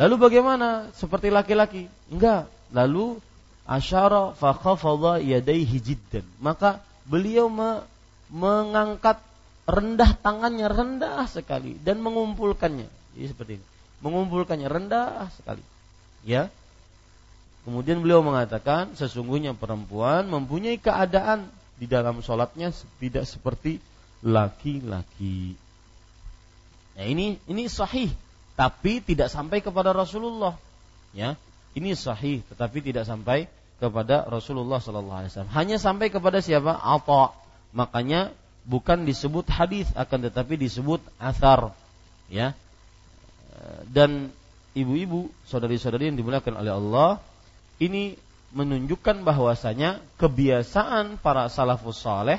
Speaker 1: Lalu bagaimana? Seperti laki-laki? Enggak. Lalu asyara fa khafadha yadayhi jiddan. Maka beliau me mengangkat rendah tangannya rendah sekali dan mengumpulkannya. Jadi seperti ini. Mengumpulkannya rendah sekali. Ya, Kemudian beliau mengatakan sesungguhnya perempuan mempunyai keadaan di dalam sholatnya tidak seperti laki-laki. Nah ini ini sahih, tapi tidak sampai kepada Rasulullah. Ya, ini sahih, tetapi tidak sampai kepada Rasulullah Sallallahu Alaihi Wasallam. Hanya sampai kepada siapa? Apa? Makanya bukan disebut hadis, akan tetapi disebut asar. Ya, dan ibu-ibu, saudari-saudari yang dimuliakan oleh Allah, ini menunjukkan bahwasanya kebiasaan para salafus saleh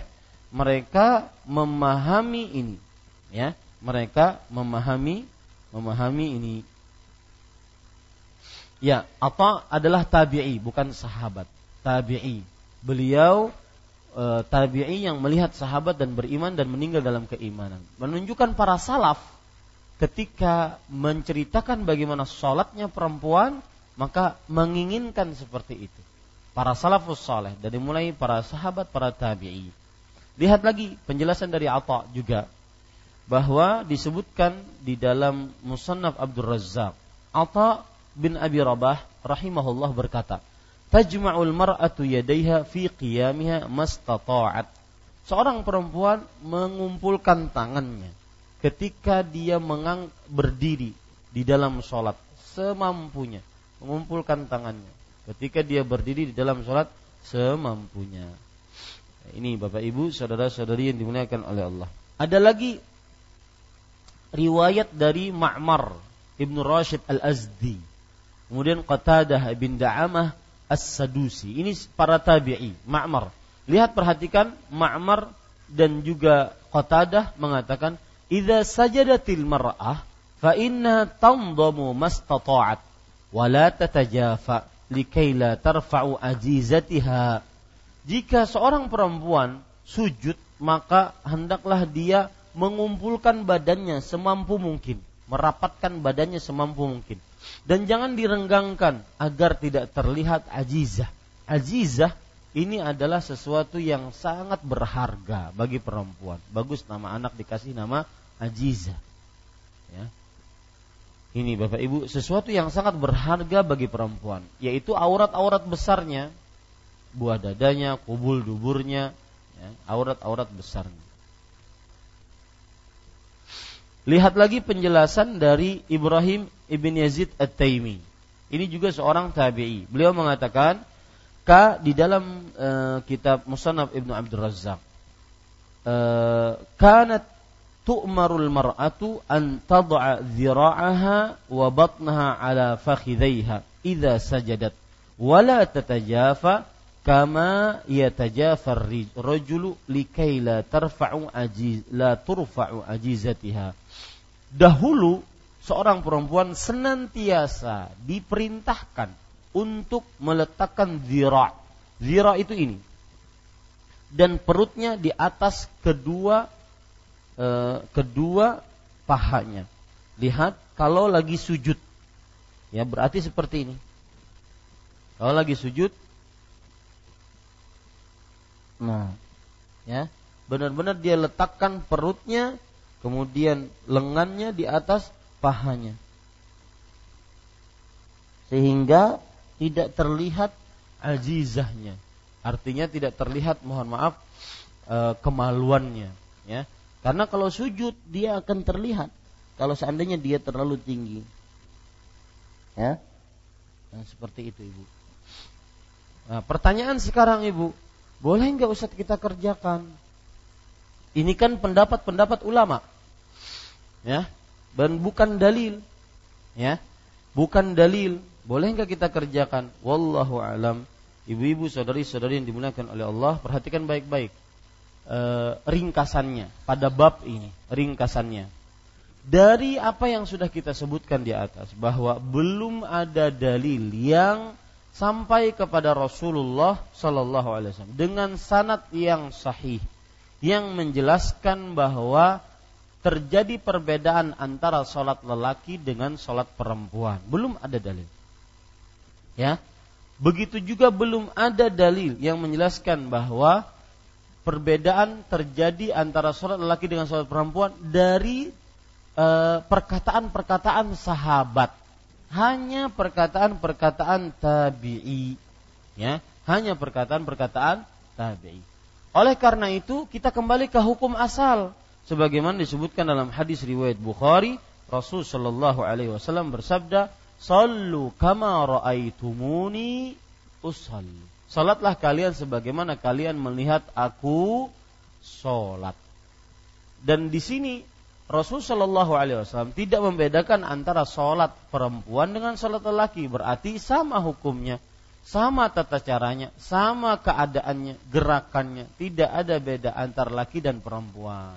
Speaker 1: mereka memahami ini ya. Mereka memahami memahami ini. Ya apa adalah tabi'i bukan sahabat. Tabi'i. Beliau e, tabi'i yang melihat sahabat dan beriman dan meninggal dalam keimanan. Menunjukkan para salaf ketika menceritakan bagaimana sholatnya perempuan maka menginginkan seperti itu. Para salafus saleh dari mulai para sahabat, para tabi'i. Lihat lagi penjelasan dari Atha juga bahwa disebutkan di dalam Musannaf Abdul Razzaq. Atha bin Abi Rabah rahimahullah berkata, "Tajma'ul mar'atu yadayha fi qiyamiha mastata'at." Seorang perempuan mengumpulkan tangannya ketika dia mengang berdiri di dalam sholat semampunya mengumpulkan tangannya ketika dia berdiri di dalam sholat semampunya. Ini Bapak Ibu, saudara-saudari yang dimuliakan oleh Allah. Ada lagi riwayat dari Ma'mar Ibnu Rashid Al-Azdi. Kemudian Qatadah bin Da'amah As-Sadusi. Ini para tabi'i, Ma'mar. Lihat perhatikan Ma'mar dan juga Qatadah mengatakan, "Idza sajadatil mar'ah fa inna tandamu mastata'at wa la tatajafa likai la tarfa'u ajizatiha." Jika seorang perempuan sujud, maka hendaklah dia mengumpulkan badannya semampu mungkin, merapatkan badannya semampu mungkin. Dan jangan direnggangkan agar tidak terlihat ajizah. Ajizah ini adalah sesuatu yang sangat berharga bagi perempuan. Bagus nama anak dikasih nama Ajizah. Ya. Ini Bapak Ibu sesuatu yang sangat berharga bagi perempuan, yaitu aurat-aurat besarnya buah dadanya, kubul duburnya, ya, aurat-aurat besarnya. Lihat lagi penjelasan dari Ibrahim ibn Yazid At-Taimi. Ini juga seorang tabi'i. Beliau mengatakan, ka di dalam uh, kitab Musannaf Ibnu Abdul Razzaq, uh, kanat tu'marul mar'atu an tad'a dhira'aha wa batnaha ala fakhidhaiha idza sajadat. Wa la tatajafa kama yatajafar rajulu likai la tarfa'u ajiz la turfa'u ajizatiha. Dahulu seorang perempuan senantiasa diperintahkan untuk meletakkan zira zira itu ini. Dan perutnya di atas kedua eh, kedua pahanya lihat kalau lagi sujud ya berarti seperti ini kalau lagi sujud Nah, ya, benar-benar dia letakkan perutnya, kemudian lengannya di atas pahanya. Sehingga tidak terlihat azizahnya. Artinya tidak terlihat mohon maaf e, kemaluannya, ya. Karena kalau sujud dia akan terlihat kalau seandainya dia terlalu tinggi. Ya. Nah, seperti itu, Ibu. Nah, pertanyaan sekarang, Ibu, boleh nggak Ustaz kita kerjakan? Ini kan pendapat-pendapat ulama. Ya. Dan bukan dalil. Ya. Bukan dalil. Boleh nggak kita kerjakan? Wallahu alam. Ibu-ibu, saudari-saudari yang dimuliakan oleh Allah, perhatikan baik-baik e, ringkasannya pada bab ini, ringkasannya. Dari apa yang sudah kita sebutkan di atas bahwa belum ada dalil yang sampai kepada Rasulullah Sallallahu Alaihi Wasallam dengan sanat yang sahih yang menjelaskan bahwa terjadi perbedaan antara sholat lelaki dengan sholat perempuan. Belum ada dalil. Ya, begitu juga belum ada dalil yang menjelaskan bahwa perbedaan terjadi antara sholat lelaki dengan sholat perempuan dari eh, perkataan-perkataan sahabat. Hanya perkataan-perkataan tabi'i ya. Hanya perkataan-perkataan tabi'i. Oleh karena itu kita kembali ke hukum asal sebagaimana disebutkan dalam hadis riwayat Bukhari Rasul Shallallahu alaihi wasallam bersabda sallu kama raaitumuni usalli salatlah kalian sebagaimana kalian melihat aku salat dan di sini Rasul Shallallahu Alaihi Wasallam tidak membedakan antara sholat perempuan dengan sholat lelaki, berarti sama hukumnya, sama tata caranya, sama keadaannya, gerakannya, tidak ada beda antara laki dan perempuan.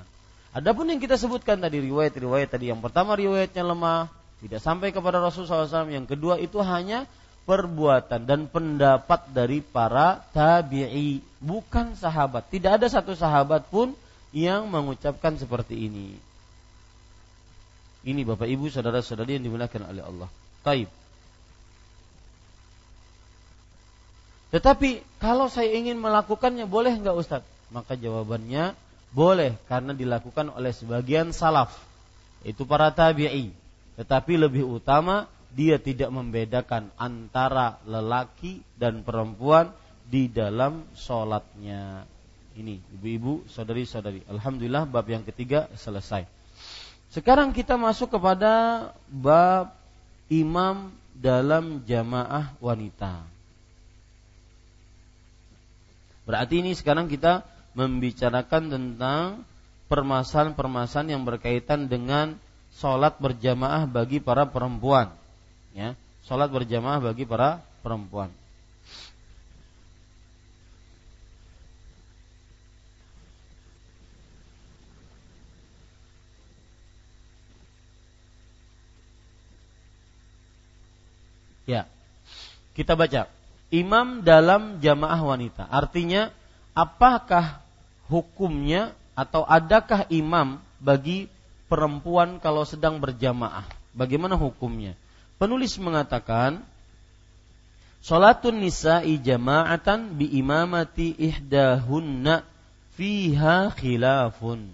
Speaker 1: Adapun yang kita sebutkan tadi riwayat-riwayat tadi yang pertama riwayatnya lemah, tidak sampai kepada Rasul SAW. Yang kedua itu hanya perbuatan dan pendapat dari para tabi'i, bukan sahabat. Tidak ada satu sahabat pun yang mengucapkan seperti ini. Ini Bapak Ibu saudara-saudari yang dimuliakan oleh Allah. Taib. Tetapi kalau saya ingin melakukannya boleh nggak Ustaz? Maka jawabannya boleh karena dilakukan oleh sebagian salaf itu para tabi'i. Tetapi lebih utama dia tidak membedakan antara lelaki dan perempuan di dalam sholatnya. Ini ibu-ibu, saudari-saudari. Alhamdulillah bab yang ketiga selesai. Sekarang kita masuk kepada bab imam dalam jamaah wanita. Berarti ini sekarang kita membicarakan tentang permasalahan-permasalahan yang berkaitan dengan sholat berjamaah bagi para perempuan. Ya, sholat berjamaah bagi para perempuan. Ya. Kita baca. Imam dalam jamaah wanita. Artinya apakah hukumnya atau adakah imam bagi perempuan kalau sedang berjamaah? Bagaimana hukumnya? Penulis mengatakan Salatun nisa'i jama'atan bi imamati ihdahunna fiha khilafun.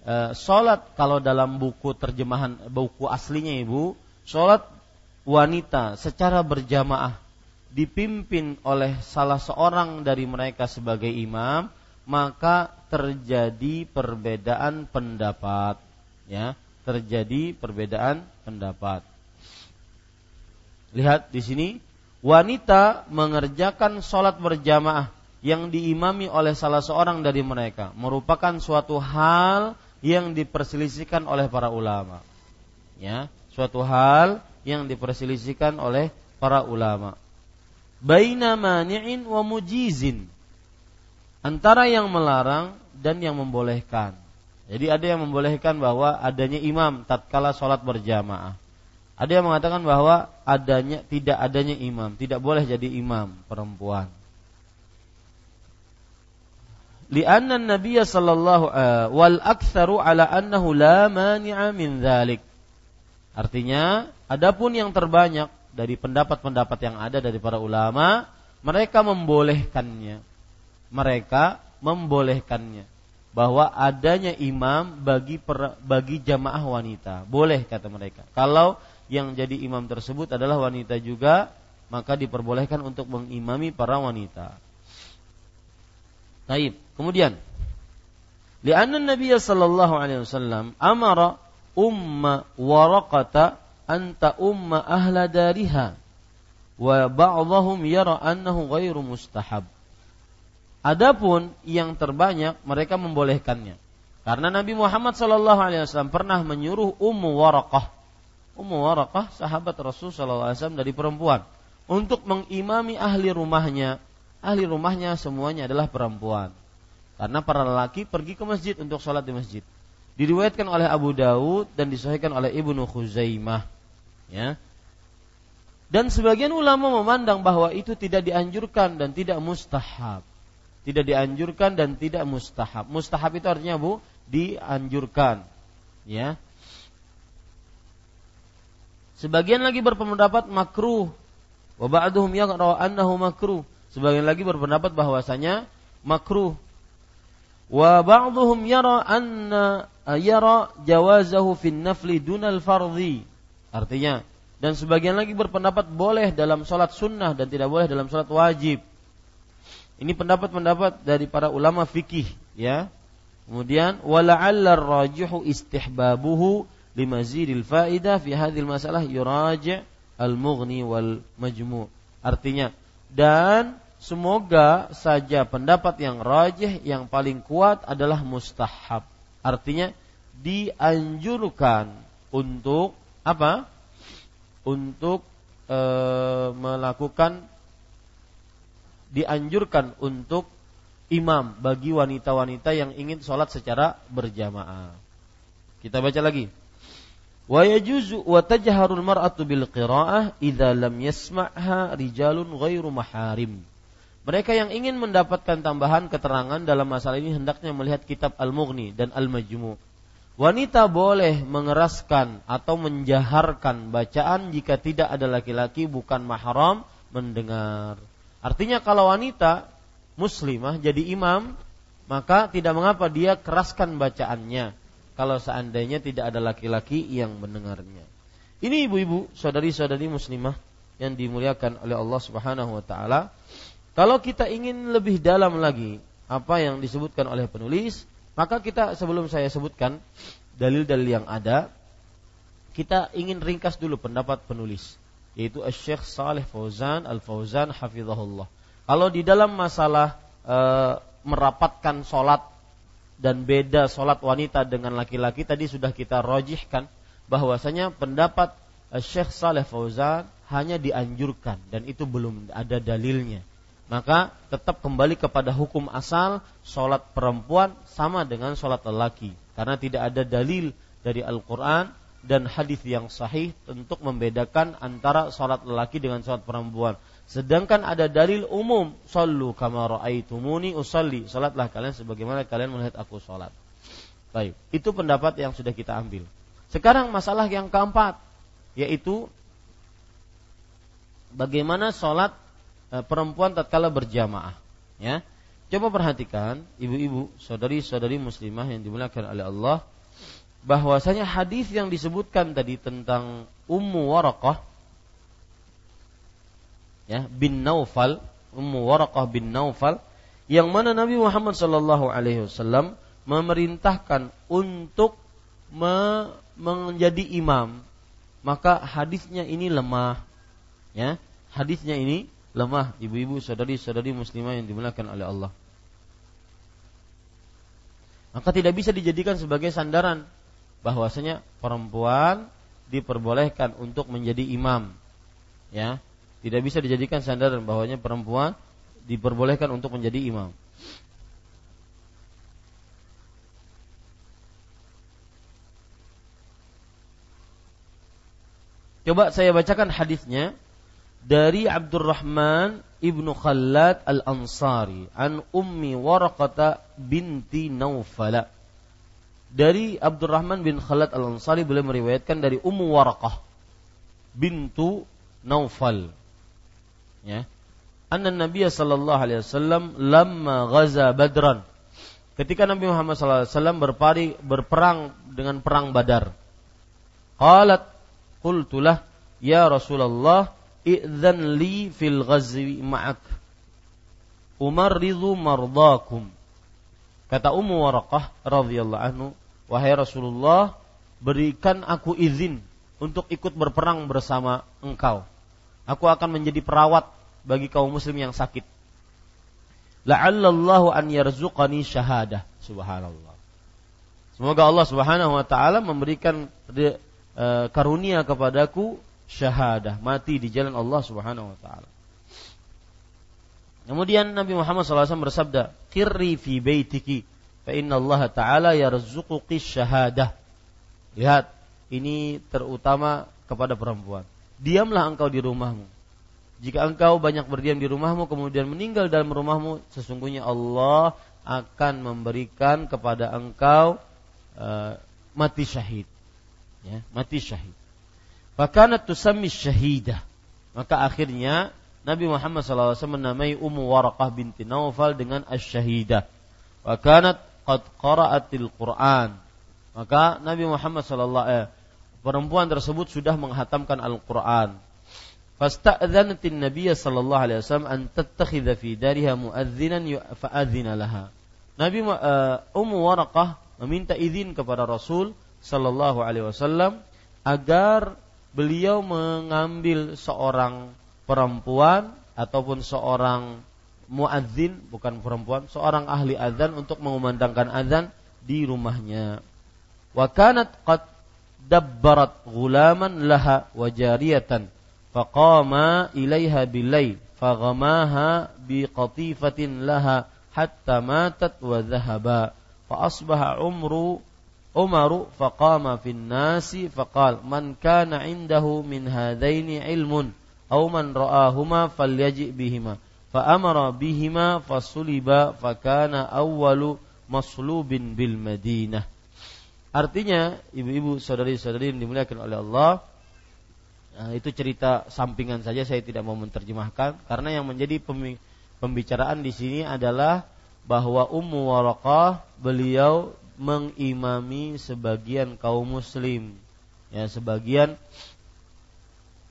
Speaker 1: E, salat kalau dalam buku terjemahan buku aslinya Ibu, salat wanita secara berjamaah dipimpin oleh salah seorang dari mereka sebagai imam, maka terjadi perbedaan pendapat, ya, terjadi perbedaan pendapat. Lihat di sini, wanita mengerjakan sholat berjamaah yang diimami oleh salah seorang dari mereka merupakan suatu hal yang diperselisihkan oleh para ulama. Ya, suatu hal yang diperselisihkan oleh para ulama. Baina mani'in wa mujizin. Antara yang melarang dan yang membolehkan. Jadi ada yang membolehkan bahwa adanya imam tatkala sholat berjamaah. Ada yang mengatakan bahwa adanya tidak adanya imam, tidak boleh jadi imam perempuan. Lianna Nabi sallallahu uh, wal aktsaru ala annahu la mani'a min dzalik. Artinya Adapun yang terbanyak dari pendapat-pendapat yang ada dari para ulama, mereka membolehkannya. Mereka membolehkannya bahwa adanya imam bagi per, bagi jamaah wanita. Boleh kata mereka. Kalau yang jadi imam tersebut adalah wanita juga, maka diperbolehkan untuk mengimami para wanita. Taib. Kemudian, li'anna Nabi sallallahu alaihi wasallam amara umma waraqata anta umma ahla dariha wa ba'dhum yara annahu ghairu mustahab. Adapun yang terbanyak mereka membolehkannya. Karena Nabi Muhammad sallallahu alaihi wasallam pernah menyuruh Ummu Waraqah. Ummu Waraqah sahabat Rasul sallallahu alaihi wasallam dari perempuan untuk mengimami ahli rumahnya. Ahli rumahnya semuanya adalah perempuan. Karena para lelaki pergi ke masjid untuk sholat di masjid. Diriwayatkan oleh Abu Dawud dan disahihkan oleh Ibnu Khuzaimah. Ya. Dan sebagian ulama memandang bahwa itu tidak dianjurkan dan tidak mustahab. Tidak dianjurkan dan tidak mustahab. Mustahab itu artinya Bu, dianjurkan. Ya. Sebagian lagi berpendapat makruh. Wa ba'duhum yaqra annahu makruh. Sebagian lagi berpendapat bahwasanya makruh. Wa ba'duhum yara anna yara jawazahu fin nafli dunal fardhi Artinya, dan sebagian lagi berpendapat boleh dalam sholat sunnah dan tidak boleh dalam sholat wajib. Ini pendapat-pendapat dari para ulama fikih, ya. Kemudian wala'alla rajihu istihbabuhu limazidil faidah fi hadhil masalah yuraji' al-mughni wal majmu'. Artinya dan semoga saja pendapat yang rajih yang paling kuat adalah mustahab. Artinya dianjurkan untuk apa? Untuk e, melakukan dianjurkan untuk imam bagi wanita-wanita yang ingin sholat secara berjamaah. Kita baca lagi. Wa wa tajharul mar'atu bil qira'ah idza lam yasma'ha rijalun ghairu maharim. Mereka yang ingin mendapatkan tambahan keterangan dalam masalah ini hendaknya melihat kitab Al-Mughni dan Al-Majmu' Wanita boleh mengeraskan atau menjaharkan bacaan jika tidak ada laki-laki bukan mahram mendengar. Artinya kalau wanita muslimah jadi imam, maka tidak mengapa dia keraskan bacaannya kalau seandainya tidak ada laki-laki yang mendengarnya. Ini ibu-ibu, saudari-saudari muslimah yang dimuliakan oleh Allah Subhanahu wa taala. Kalau kita ingin lebih dalam lagi apa yang disebutkan oleh penulis, maka kita sebelum saya sebutkan dalil-dalil yang ada, kita ingin ringkas dulu pendapat penulis, yaitu Syekh Saleh Fauzan Al Fauzan hafizahullah. Kalau di dalam masalah e, merapatkan sholat dan beda sholat wanita dengan laki-laki tadi sudah kita rojihkan bahwasanya pendapat eh, Syekh Saleh Fauzan hanya dianjurkan dan itu belum ada dalilnya. Maka tetap kembali kepada hukum asal sholat perempuan sama dengan sholat lelaki karena tidak ada dalil dari Al-Quran dan hadis yang sahih untuk membedakan antara sholat lelaki dengan sholat perempuan. Sedangkan ada dalil umum, sallu kama ra'aitumuni usalli. Salatlah kalian sebagaimana kalian melihat aku salat. Baik, itu pendapat yang sudah kita ambil. Sekarang masalah yang keempat yaitu bagaimana salat e, perempuan tatkala berjamaah, ya. Coba perhatikan ibu-ibu, saudari-saudari muslimah yang dimuliakan oleh Allah bahwasanya hadis yang disebutkan tadi tentang Ummu Waraqah ya bin Naufal Ummu Waraqah bin Naufal yang mana Nabi Muhammad sallallahu alaihi wasallam memerintahkan untuk me menjadi imam. Maka hadisnya ini lemah. Ya hadisnya ini lemah. Ibu-ibu saudari-saudari muslimah yang dimuliakan oleh Allah. Maka tidak bisa dijadikan sebagai sandaran bahwasanya perempuan diperbolehkan untuk menjadi imam. Ya tidak bisa dijadikan sandaran bahwanya perempuan diperbolehkan untuk menjadi imam. Coba saya bacakan hadisnya dari Abdurrahman ibnu Khallad al Ansari an Ummi Waraqata binti Naufala. Dari Abdurrahman bin Khalad al Ansari beliau meriwayatkan dari Ummu Waraqah bintu Naufal ya. Anna Nabi sallallahu alaihi wasallam lamma ghaza Badran. Ketika Nabi Muhammad sallallahu alaihi wasallam berpari berperang dengan perang Badar. Qalat qultulah ya Rasulullah idzan li fil ghazwi ma'ak. Umarridu mardakum. Kata Ummu Waraqah radhiyallahu anhu wahai Rasulullah berikan aku izin untuk ikut berperang bersama engkau aku akan menjadi perawat bagi kaum muslim yang sakit. La'allallahu an yarzuqani syahadah. Subhanallah. Semoga Allah Subhanahu wa taala memberikan e, karunia kepadaku syahadah, mati di jalan Allah Subhanahu wa taala. Kemudian Nabi Muhammad SAW bersabda, "Kirri fi baitiki, fa inna Allah Ta'ala yarzuquki syahadah." Lihat, ini terutama kepada perempuan. Diamlah engkau di rumahmu. Jika engkau banyak berdiam di rumahmu kemudian meninggal dalam rumahmu, sesungguhnya Allah akan memberikan kepada engkau uh, mati syahid. Ya, mati syahid. Fakanat tusammi syahidah. Maka akhirnya Nabi Muhammad SAW menamai Ummu Waraqah binti Naufal dengan asy-syahidah. Qad qara'atil Qur'an. Maka Nabi Muhammad sallallahu eh, perempuan tersebut sudah menghatamkan Al-Qur'an. Fasta'dzanatin Nabiy sallallahu alaihi wasallam an tattakhidha fi dariha muadzinan fa'adzina laha. Nabi uh, Ummu Waraqah meminta izin kepada Rasul sallallahu alaihi wasallam agar beliau mengambil seorang perempuan ataupun seorang muadzin bukan perempuan, seorang ahli azan untuk mengumandangkan azan di rumahnya. Wa kanat qad dabbarat ghulaman laha wa jariyatan faqama ilaiha bilail faghamaha biqatifatin laha hatta matat wa dhahaba fa asbaha umru Umaru faqama fin nasi faqal man kana indahu min hadaini ilmun aw man ra'ahuma falyaji bihima fa amara bihima fasuliba fakana awwalu maslubin bil Madinah Artinya ibu-ibu saudari-saudari yang dimuliakan oleh Allah Nah, itu cerita sampingan saja saya tidak mau menerjemahkan. Karena yang menjadi pembicaraan di sini adalah bahwa Ummu Waraqah beliau mengimami sebagian kaum muslim. Ya sebagian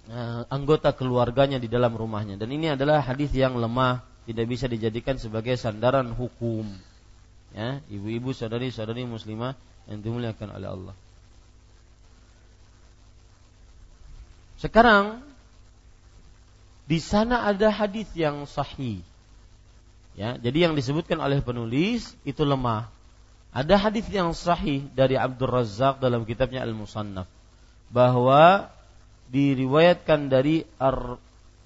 Speaker 1: uh, anggota keluarganya di dalam rumahnya. Dan ini adalah hadis yang lemah tidak bisa dijadikan sebagai sandaran hukum. Ya ibu-ibu saudari-saudari muslimah yang dimuliakan oleh Allah Sekarang di sana ada hadis yang sahih. Ya, jadi yang disebutkan oleh penulis itu lemah. Ada hadis yang sahih dari Abdul Razak dalam kitabnya Al-Musannaf bahwa diriwayatkan dari Ar,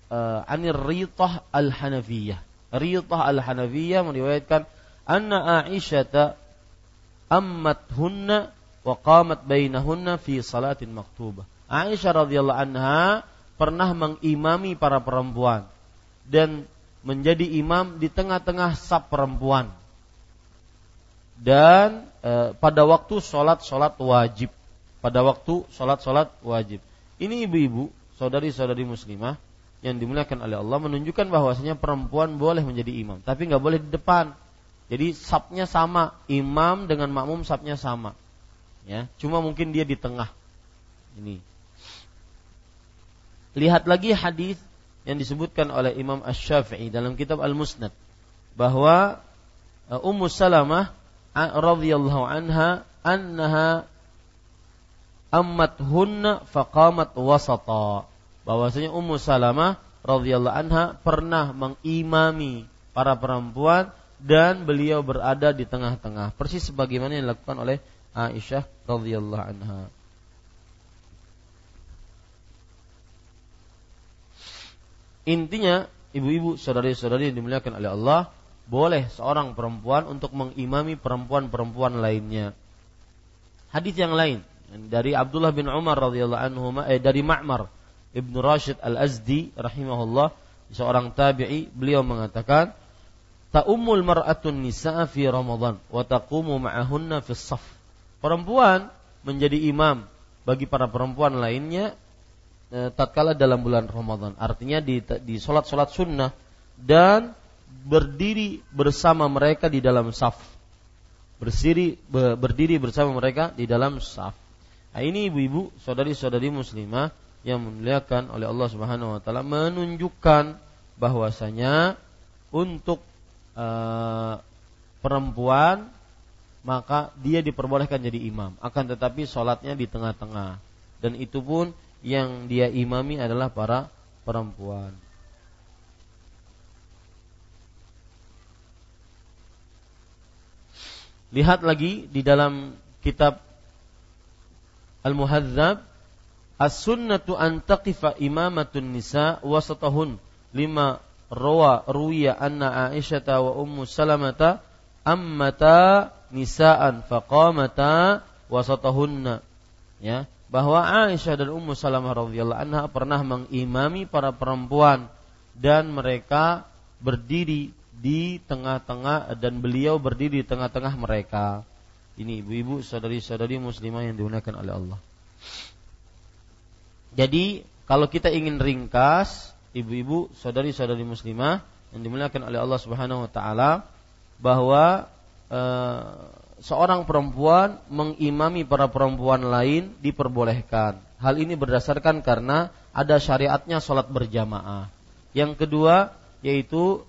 Speaker 1: uh, Anir Ritah Al-Hanafiyah. Ritah Al-Hanafiyah meriwayatkan anna Aisyah ammat hunna wa qamat bainahunna fi salatin maktubah. Aisyah radhiyallahu anha pernah mengimami para perempuan dan menjadi imam di tengah-tengah sab perempuan. Dan e, pada waktu sholat-sholat wajib. Pada waktu sholat-sholat wajib. Ini ibu-ibu, saudari-saudari muslimah yang dimuliakan oleh Allah menunjukkan bahwasanya perempuan boleh menjadi imam, tapi nggak boleh di depan. Jadi sabnya sama, imam dengan makmum sabnya sama. Ya, cuma mungkin dia di tengah. Ini. Lihat lagi hadis yang disebutkan oleh Imam Ash-Syafi'i dalam kitab Al-Musnad bahwa uh, Ummu Salamah radhiyallahu anha annaha ammat hunna faqamat wasata bahwasanya Ummu Salamah radhiyallahu anha pernah mengimami para perempuan dan beliau berada di tengah-tengah persis sebagaimana yang dilakukan oleh Aisyah radhiyallahu anha Intinya, ibu-ibu, saudari-saudari yang dimuliakan oleh Allah, boleh seorang perempuan untuk mengimami perempuan-perempuan lainnya. Hadis yang lain dari Abdullah bin Umar radhiyallahu anhu eh, dari Ma'mar Ibnu Rashid Al-Azdi rahimahullah seorang tabi'i beliau mengatakan ta'ummul mar'atun nisa'a fi Ramadan wa taqumu ma'ahunna fi saf. Perempuan menjadi imam bagi para perempuan lainnya e, tatkala dalam bulan Ramadan. Artinya di di salat-salat sunnah dan berdiri bersama mereka di dalam saf. Bersiri be, berdiri bersama mereka di dalam saf. Nah, ini ibu-ibu, saudari-saudari muslimah yang memuliakan oleh Allah Subhanahu wa taala menunjukkan bahwasanya untuk e, perempuan maka dia diperbolehkan jadi imam akan tetapi sholatnya di tengah-tengah dan itu pun yang dia imami adalah para perempuan. Lihat lagi di dalam kitab Al-Muhadzab As-sunnatu an taqifa imamatun nisa wasatahun lima rawa ruwiya anna Aisyah wa Ummu Salamata ammata nisaan faqamata wasatahunna ya bahwa Aisyah dan Ummu Salamah radhiyallahu anha pernah mengimami para perempuan dan mereka berdiri di tengah-tengah dan beliau berdiri di tengah-tengah mereka. Ini ibu-ibu, saudari-saudari muslimah yang dimuliakan oleh Allah. Jadi, kalau kita ingin ringkas, ibu-ibu, saudari-saudari muslimah yang dimuliakan oleh Allah Subhanahu wa taala bahwa eh, seorang perempuan mengimami para perempuan lain diperbolehkan. Hal ini berdasarkan karena ada syariatnya sholat berjamaah. Yang kedua yaitu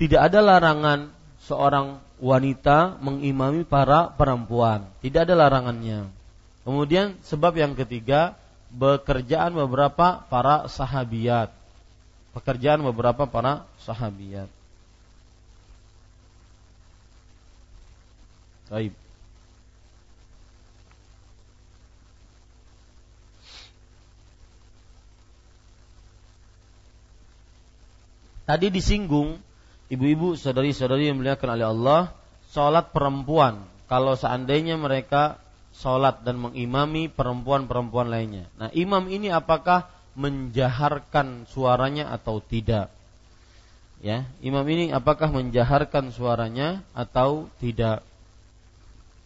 Speaker 1: tidak ada larangan seorang wanita mengimami para perempuan. Tidak ada larangannya. Kemudian sebab yang ketiga bekerjaan beberapa para sahabiat. Pekerjaan beberapa para sahabiat. Baik. Tadi disinggung ibu-ibu saudari-saudari yang dimuliakan oleh Allah, sholat perempuan. Kalau seandainya mereka sholat dan mengimami perempuan-perempuan lainnya. Nah, imam ini apakah menjaharkan suaranya atau tidak? Ya, imam ini apakah menjaharkan suaranya atau tidak?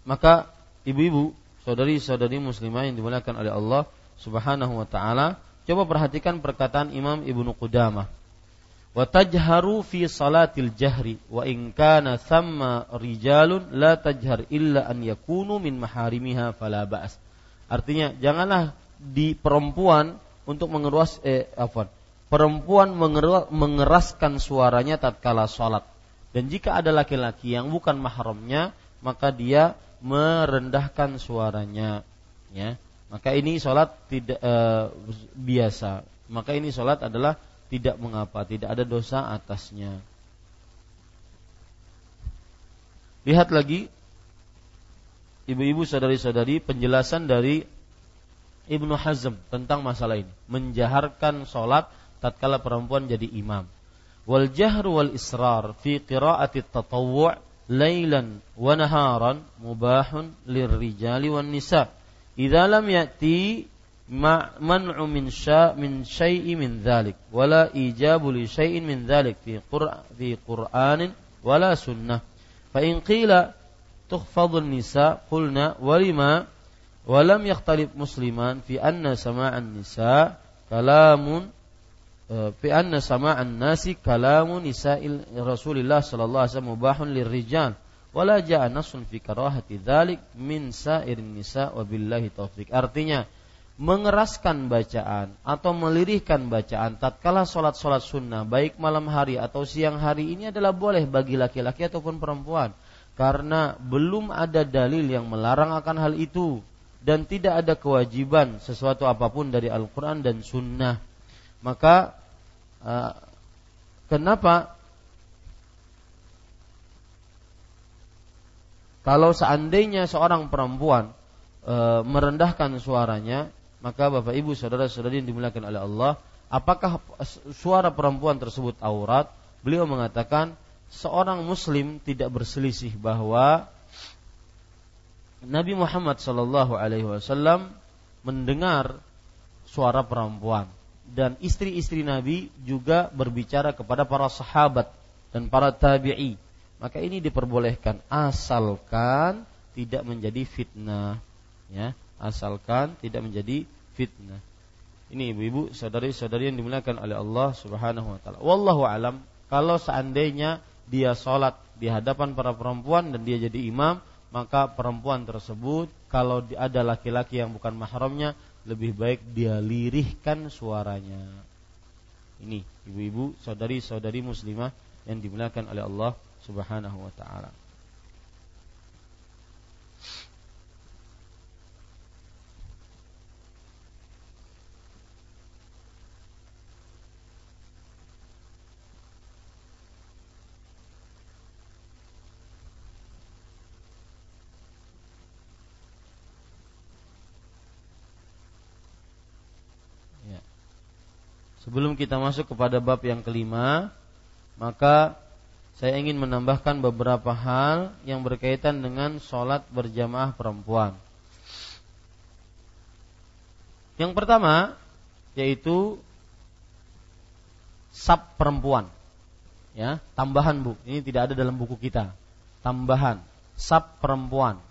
Speaker 1: Maka ibu-ibu, saudari-saudari muslimah yang dimuliakan oleh Allah Subhanahu wa taala, coba perhatikan perkataan Imam Ibnu Qudamah. Wa tajharu fi salatil jahri wa in kana thamma rijalun la tajhar illa an yakunu min maharimiha fala ba's. Artinya janganlah di perempuan untuk mengeras eh apa? Perempuan mengeraskan suaranya tatkala salat. Dan jika ada laki-laki yang bukan mahramnya, maka dia merendahkan suaranya ya maka ini sholat tidak e, biasa maka ini sholat adalah tidak mengapa tidak ada dosa atasnya Lihat lagi ibu-ibu saudari-saudari penjelasan dari Ibnu Hazm tentang masalah ini, menjaharkan solat tatkala perempuan jadi imam. Wal jahru wal israr fi qiraati tatawwu' lailan wa naharan mubahun lirrijali wan nisa. Idza lam ya'ti man'u min sya min syai'i min dzalik wala ijabu li syai'in min dzalik fi qur'an fi qur'anin wala sunnah. Fa in qila tukhfadhu an-nisa qulna walima? Walam yakhtalif musliman fi anna sama'an nisa kalamun fi anna sama'an nasi kalamun nisa'il Rasulillah sallallahu alaihi wasallam mubahun lirrijal. Wala ja'a nasun fi karahati dzalik min sa'irin nisa wa billahi taufik artinya mengeraskan bacaan atau melirihkan bacaan tatkala sholat-sholat sunnah baik malam hari atau siang hari ini adalah boleh bagi laki-laki ataupun perempuan karena belum ada dalil yang melarang akan hal itu dan tidak ada kewajiban sesuatu apa pun dari Al-Quran dan Sunnah. Maka uh, kenapa kalau seandainya seorang perempuan uh, merendahkan suaranya, maka Bapak Ibu saudara-saudari yang dimuliakan oleh Allah, apakah suara perempuan tersebut aurat? Beliau mengatakan seorang muslim tidak berselisih bahwa Nabi Muhammad Shallallahu Alaihi Wasallam mendengar suara perempuan dan istri-istri Nabi juga berbicara kepada para sahabat dan para tabi'i. Maka ini diperbolehkan asalkan tidak menjadi fitnah, ya, asalkan tidak menjadi fitnah. Ini ibu-ibu, saudari-saudari yang dimuliakan oleh Allah Subhanahu wa taala. Wallahu alam, kalau seandainya dia sholat di hadapan para perempuan dan dia jadi imam, maka perempuan tersebut kalau ada laki-laki yang bukan mahramnya lebih baik dia lirihkan suaranya. Ini ibu-ibu, saudari-saudari muslimah yang dimuliakan oleh Allah Subhanahu wa taala. Sebelum kita masuk kepada bab yang kelima, maka saya ingin menambahkan beberapa hal yang berkaitan dengan sholat berjamaah perempuan. Yang pertama yaitu sab perempuan. Ya, tambahan Bu. Ini tidak ada dalam buku kita. Tambahan sab perempuan.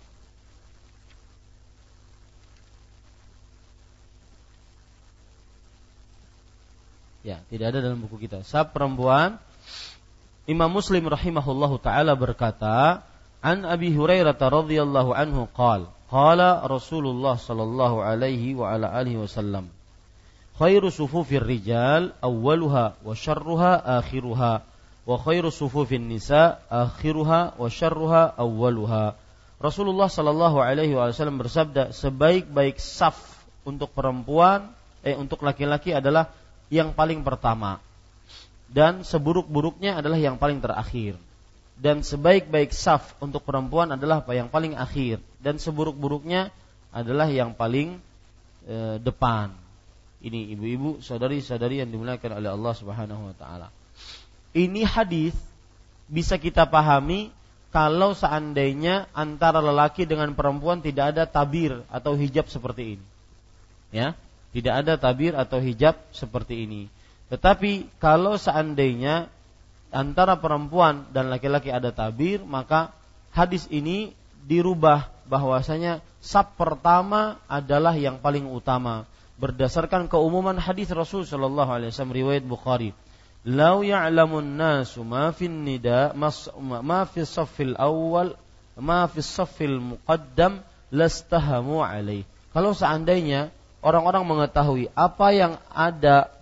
Speaker 1: Ya, tidak ada dalam buku kita. Sab perempuan Imam Muslim rahimahullahu taala berkata, "An Abi Hurairah radhiyallahu anhu qala, qala Rasulullah sallallahu alaihi wa ala alihi wasallam, khairu sufufir rijal awwaluha wa syarruha akhiruha wa khairu sufufin nisa akhiruha wa syarruha awwaluha." Rasulullah sallallahu alaihi wasallam bersabda, sebaik-baik saf untuk perempuan eh untuk laki-laki adalah yang paling pertama. Dan seburuk-buruknya adalah yang paling terakhir. Dan sebaik-baik saf untuk perempuan adalah yang paling akhir. Dan seburuk-buruknya adalah yang paling e, depan. Ini ibu-ibu saudari-saudari yang dimuliakan oleh Allah Subhanahu wa taala. Ini hadis bisa kita pahami kalau seandainya antara lelaki dengan perempuan tidak ada tabir atau hijab seperti ini. Ya tidak ada tabir atau hijab seperti ini. Tetapi kalau seandainya antara perempuan dan laki-laki ada tabir, maka hadis ini dirubah bahwasanya sab pertama adalah yang paling utama berdasarkan keumuman hadis Rasul Shallallahu alaihi wasallam riwayat Bukhari. Lau ya'lamun nasu ma fin nida ma fi saffil awal ma fi saffil muqaddam lastahamu alaih. Kalau seandainya orang-orang mengetahui apa yang ada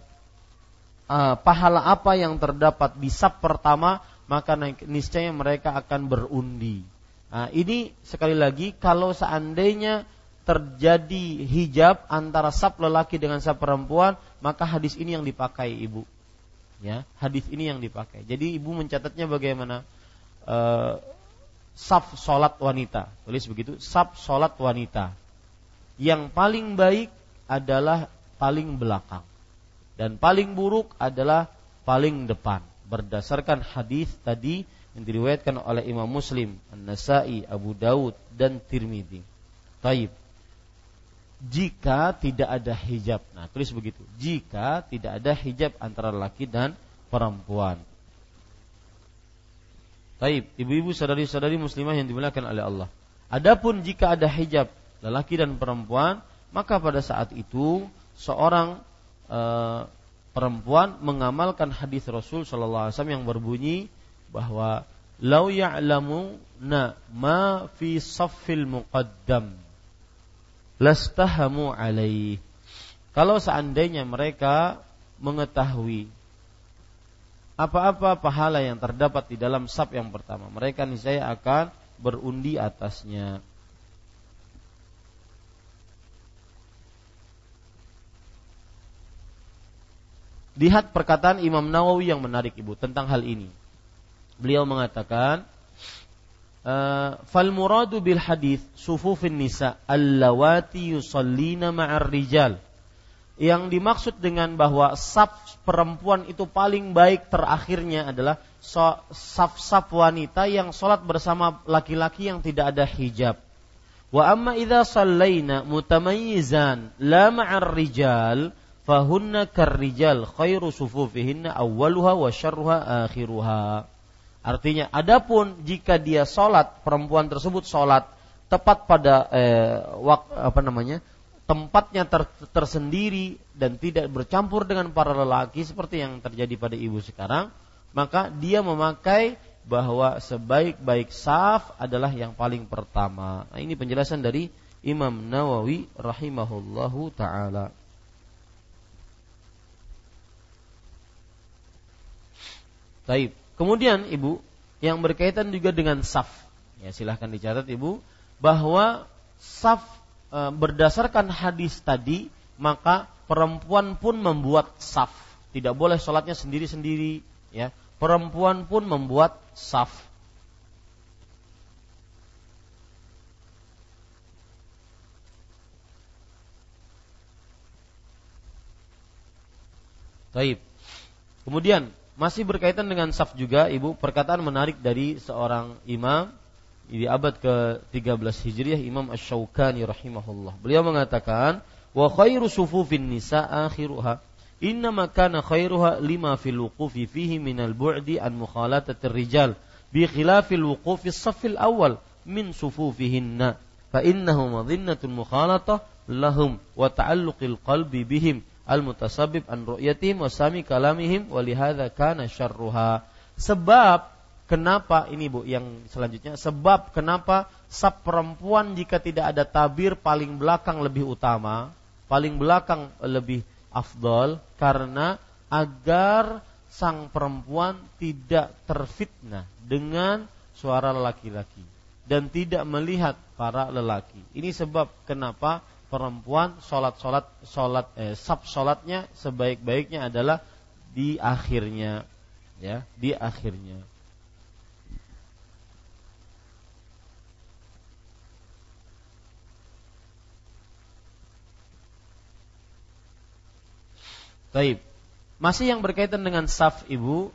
Speaker 1: uh, pahala apa yang terdapat di sab pertama maka niscaya mereka akan berundi. Nah, ini sekali lagi kalau seandainya terjadi hijab antara sab lelaki dengan sab perempuan, maka hadis ini yang dipakai ibu. Ya, hadis ini yang dipakai. Jadi ibu mencatatnya bagaimana? Uh, saf solat wanita. Tulis begitu, saf solat wanita. Yang paling baik adalah paling belakang dan paling buruk adalah paling depan berdasarkan hadis tadi yang diriwayatkan oleh Imam Muslim, An-Nasai, Abu Daud dan Tirmidzi. Taib. Jika tidak ada hijab. Nah, tulis begitu. Jika tidak ada hijab antara laki dan perempuan. Taib, ibu-ibu saudari-saudari muslimah yang dimuliakan oleh Allah. Adapun jika ada hijab lelaki dan perempuan, maka pada saat itu seorang e, perempuan mengamalkan hadis Rasul Shallallahu Alaihi Wasallam yang berbunyi bahwa lau ya'lamu na ma fi saffil muqaddam lastahamu alaih. Kalau seandainya mereka mengetahui apa-apa pahala yang terdapat di dalam sab yang pertama. Mereka niscaya akan berundi atasnya. Lihat perkataan Imam Nawawi yang menarik ibu tentang hal ini. Beliau mengatakan, eh, "Fal muradu bil hadis sufufin nisa allawati yusallina ma'ar rijal." yang dimaksud dengan bahwa saf perempuan itu paling baik terakhirnya adalah saf-saf wanita yang sholat bersama laki-laki yang tidak ada hijab. Wa amma idza sallaina mutamayyizan la ma'ar rijal fahunna karrijal khairu sufufihinna awwaluha wa syarruha akhiruha. Artinya adapun jika dia sholat perempuan tersebut sholat tepat pada eh, wak, apa namanya tempatnya ter, tersendiri dan tidak bercampur dengan para lelaki seperti yang terjadi pada ibu sekarang, maka dia memakai bahwa sebaik-baik saf adalah yang paling pertama. Nah, ini penjelasan dari Imam Nawawi rahimahullahu taala. Taib. Kemudian Ibu yang berkaitan juga dengan saf. Ya, silahkan dicatat Ibu bahwa saf e, berdasarkan hadis tadi maka perempuan pun membuat saf. Tidak boleh sholatnya sendiri-sendiri. Ya, perempuan pun membuat saf. Taib. Kemudian masih berkaitan dengan saf juga, Ibu, perkataan menarik dari seorang imam di abad ke-13 Hijriah Imam Asy-Syaukani rahimahullah. Beliau mengatakan, "Wa khairu sufufin nisa akhiruha." Innama kana khairuha lima fil wuqufi fihi minal bu'di an mukhalatatir rijal bi khilafil wuqufi as-saffil awal min sufufihinna fa innahu madhinnatun mukhalatah lahum wa ta'alluqil qalbi bihim al-mutasabbib an ru'yatihim wa kalamihim wa lihadza kana syarruha sebab Kenapa ini Bu yang selanjutnya? Sebab kenapa sab perempuan jika tidak ada tabir paling belakang lebih utama, paling belakang lebih afdol karena agar sang perempuan tidak terfitnah dengan suara laki-laki dan tidak melihat para lelaki. Ini sebab kenapa perempuan sholat sholat sholat eh, sab sholatnya sebaik-baiknya adalah di akhirnya ya di akhirnya Taib. Masih yang berkaitan dengan saf ibu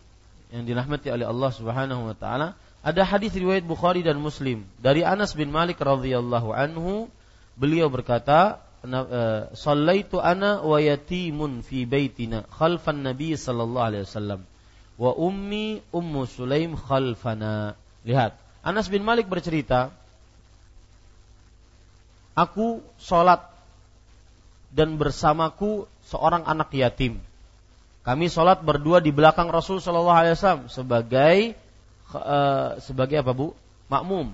Speaker 1: yang dirahmati oleh Allah Subhanahu wa taala, ada hadis riwayat Bukhari dan Muslim dari Anas bin Malik radhiyallahu anhu, beliau berkata, eh, "Shallaitu ana wa yatimun fi baitina khalfan Nabi sallallahu alaihi wasallam wa ummi Ummu Sulaim khalfana." Lihat, Anas bin Malik bercerita, "Aku sholat dan bersamaku seorang anak yatim. Kami sholat berdua di belakang Rasul Shallallahu Alaihi Wasallam sebagai uh, sebagai apa bu? Makmum.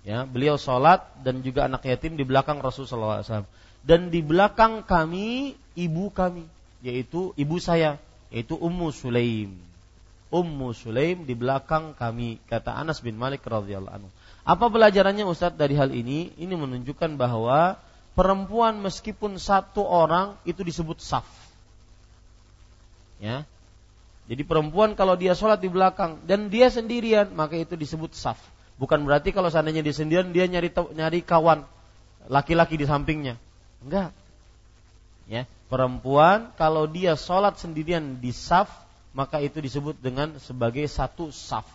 Speaker 1: Ya, beliau sholat dan juga anak yatim di belakang Rasul Shallallahu Alaihi Wasallam. Dan di belakang kami ibu kami, yaitu ibu saya, yaitu Ummu Sulaim. Ummu Sulaim di belakang kami, kata Anas bin Malik radhiyallahu anhu. Apa pelajarannya Ustadz dari hal ini? Ini menunjukkan bahwa perempuan meskipun satu orang itu disebut saf. Ya. Jadi perempuan kalau dia sholat di belakang dan dia sendirian maka itu disebut saf. Bukan berarti kalau seandainya di sendirian dia nyari nyari kawan laki-laki di sampingnya. Enggak. Ya, perempuan kalau dia sholat sendirian di saf maka itu disebut dengan sebagai satu saf.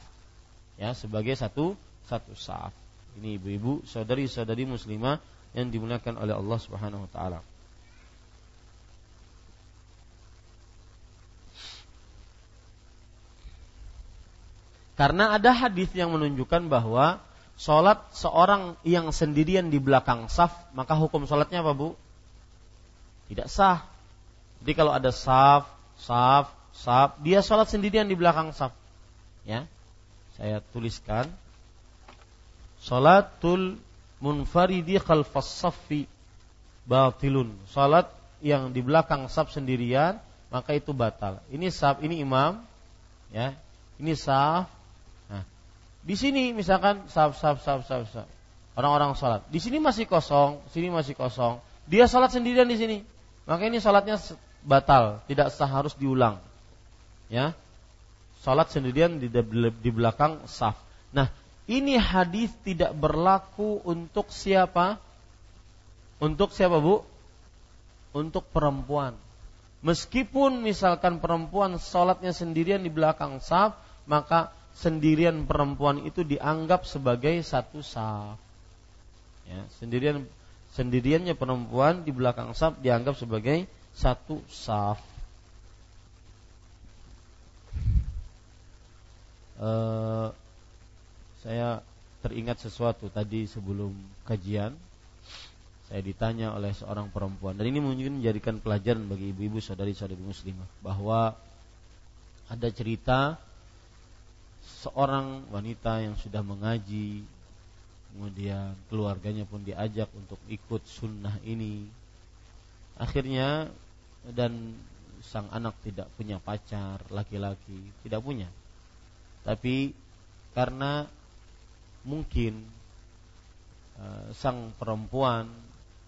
Speaker 1: Ya, sebagai satu satu saf. Ini ibu-ibu, saudari-saudari muslimah yang dimuliakan oleh Allah Subhanahu wa taala. Karena ada hadis yang menunjukkan bahwa sholat seorang yang sendirian di belakang saf, maka hukum sholatnya apa bu? Tidak sah. Jadi kalau ada saf, saf, saf, dia sholat sendirian di belakang saf. Ya, saya tuliskan. Sholatul munfaridi khalfas saffi batilun. Salat yang di belakang saf sendirian maka itu batal. Ini saf, ini imam, ya. Ini saf, di sini misalkan sab sab sab sab sab orang-orang sholat. Di sini masih kosong, sini masih kosong. Dia sholat sendirian di sini. Maka ini sholatnya batal, tidak sah harus diulang. Ya, sholat sendirian di, di belakang saf. Nah, ini hadis tidak berlaku untuk siapa? Untuk siapa bu? Untuk perempuan. Meskipun misalkan perempuan sholatnya sendirian di belakang saf, maka sendirian perempuan itu dianggap sebagai satu saf. Ya, sendirian sendiriannya perempuan di belakang saf dianggap sebagai satu saf. Uh, saya teringat sesuatu tadi sebelum kajian saya ditanya oleh seorang perempuan dan ini mungkin menjadikan pelajaran bagi ibu-ibu saudari-saudari muslimah bahwa ada cerita seorang wanita yang sudah mengaji kemudian keluarganya pun diajak untuk ikut sunnah ini. Akhirnya dan sang anak tidak punya pacar laki-laki tidak punya. Tapi karena mungkin uh, sang perempuan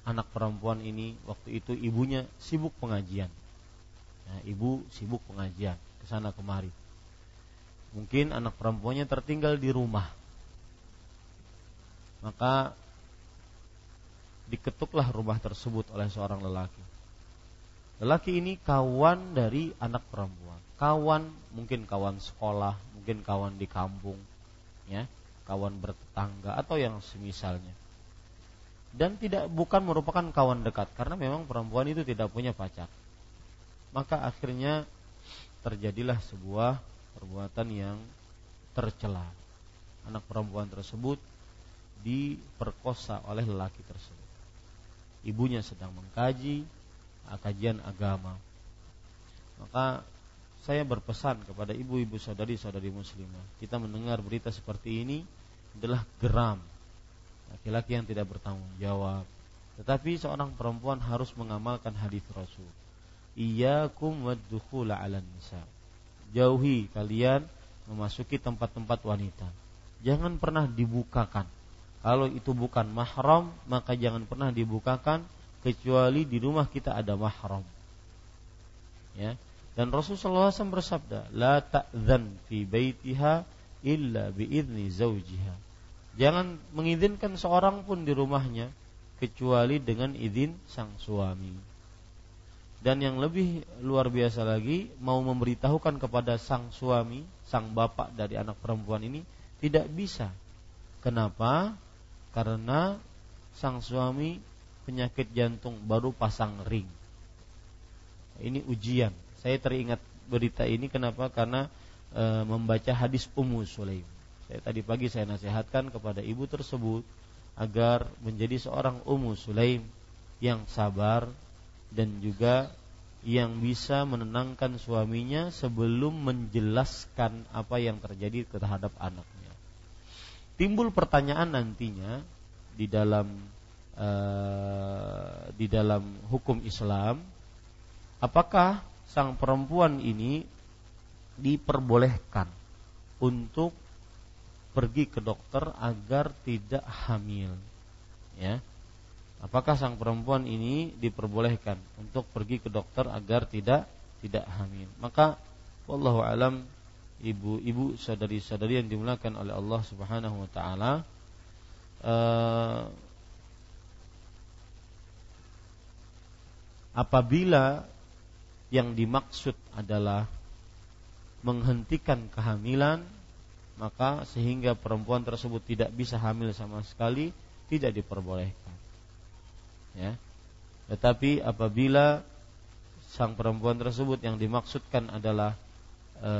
Speaker 1: anak perempuan ini waktu itu ibunya sibuk pengajian. Nah, ibu sibuk pengajian ke sana kemari Mungkin anak perempuannya tertinggal di rumah. Maka diketuklah rumah tersebut oleh seorang lelaki. Lelaki ini kawan dari anak perempuan. Kawan, mungkin kawan sekolah, mungkin kawan di kampung, ya, kawan bertetangga atau yang semisalnya. Dan tidak bukan merupakan kawan dekat karena memang perempuan itu tidak punya pacar. Maka akhirnya terjadilah sebuah perbuatan yang tercela. Anak perempuan tersebut diperkosa oleh lelaki tersebut. Ibunya sedang mengkaji kajian agama. Maka saya berpesan kepada ibu-ibu saudari-saudari muslimah, kita mendengar berita seperti ini adalah geram. Laki-laki yang tidak bertanggung jawab. Tetapi seorang perempuan harus mengamalkan hadis Rasul. Iyyakum waddukhula 'alan nisa jauhi kalian memasuki tempat-tempat wanita. Jangan pernah dibukakan. Kalau itu bukan mahram, maka jangan pernah dibukakan kecuali di rumah kita ada mahram. Ya. Dan Rasulullah SAW bersabda, "La ta'zan fi baitiha illa biizni zaujiha." Jangan mengizinkan seorang pun di rumahnya kecuali dengan izin sang suami dan yang lebih luar biasa lagi mau memberitahukan kepada sang suami, sang bapak dari anak perempuan ini tidak bisa. Kenapa? Karena sang suami penyakit jantung baru pasang ring. Ini ujian. Saya teringat berita ini kenapa? Karena e, membaca hadis Ummu Sulaim. Saya tadi pagi saya nasihatkan kepada ibu tersebut agar menjadi seorang Ummu Sulaim yang sabar dan juga yang bisa menenangkan suaminya sebelum menjelaskan apa yang terjadi terhadap anaknya. Timbul pertanyaan nantinya di dalam uh, di dalam hukum Islam, apakah sang perempuan ini diperbolehkan untuk pergi ke dokter agar tidak hamil? Ya, apakah sang perempuan ini diperbolehkan untuk pergi ke dokter agar tidak tidak hamil? Maka wallahu alam ibu-ibu saudari-saudari yang dimulakan oleh Allah Subhanahu wa taala uh, apabila yang dimaksud adalah menghentikan kehamilan maka sehingga perempuan tersebut tidak bisa hamil sama sekali tidak diperbolehkan ya. Tetapi apabila sang perempuan tersebut yang dimaksudkan adalah e,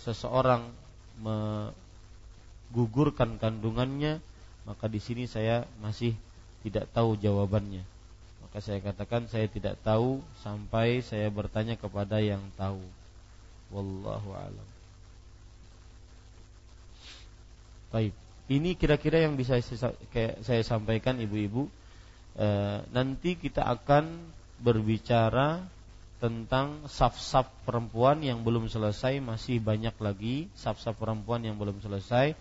Speaker 1: seseorang menggugurkan kandungannya maka di sini saya masih tidak tahu jawabannya. Maka saya katakan saya tidak tahu sampai saya bertanya kepada yang tahu. Wallahu alam. Baik. Ini kira-kira yang bisa saya sampaikan ibu-ibu e, nanti kita akan berbicara tentang saf-saf perempuan yang belum selesai masih banyak lagi saf-saf perempuan yang belum selesai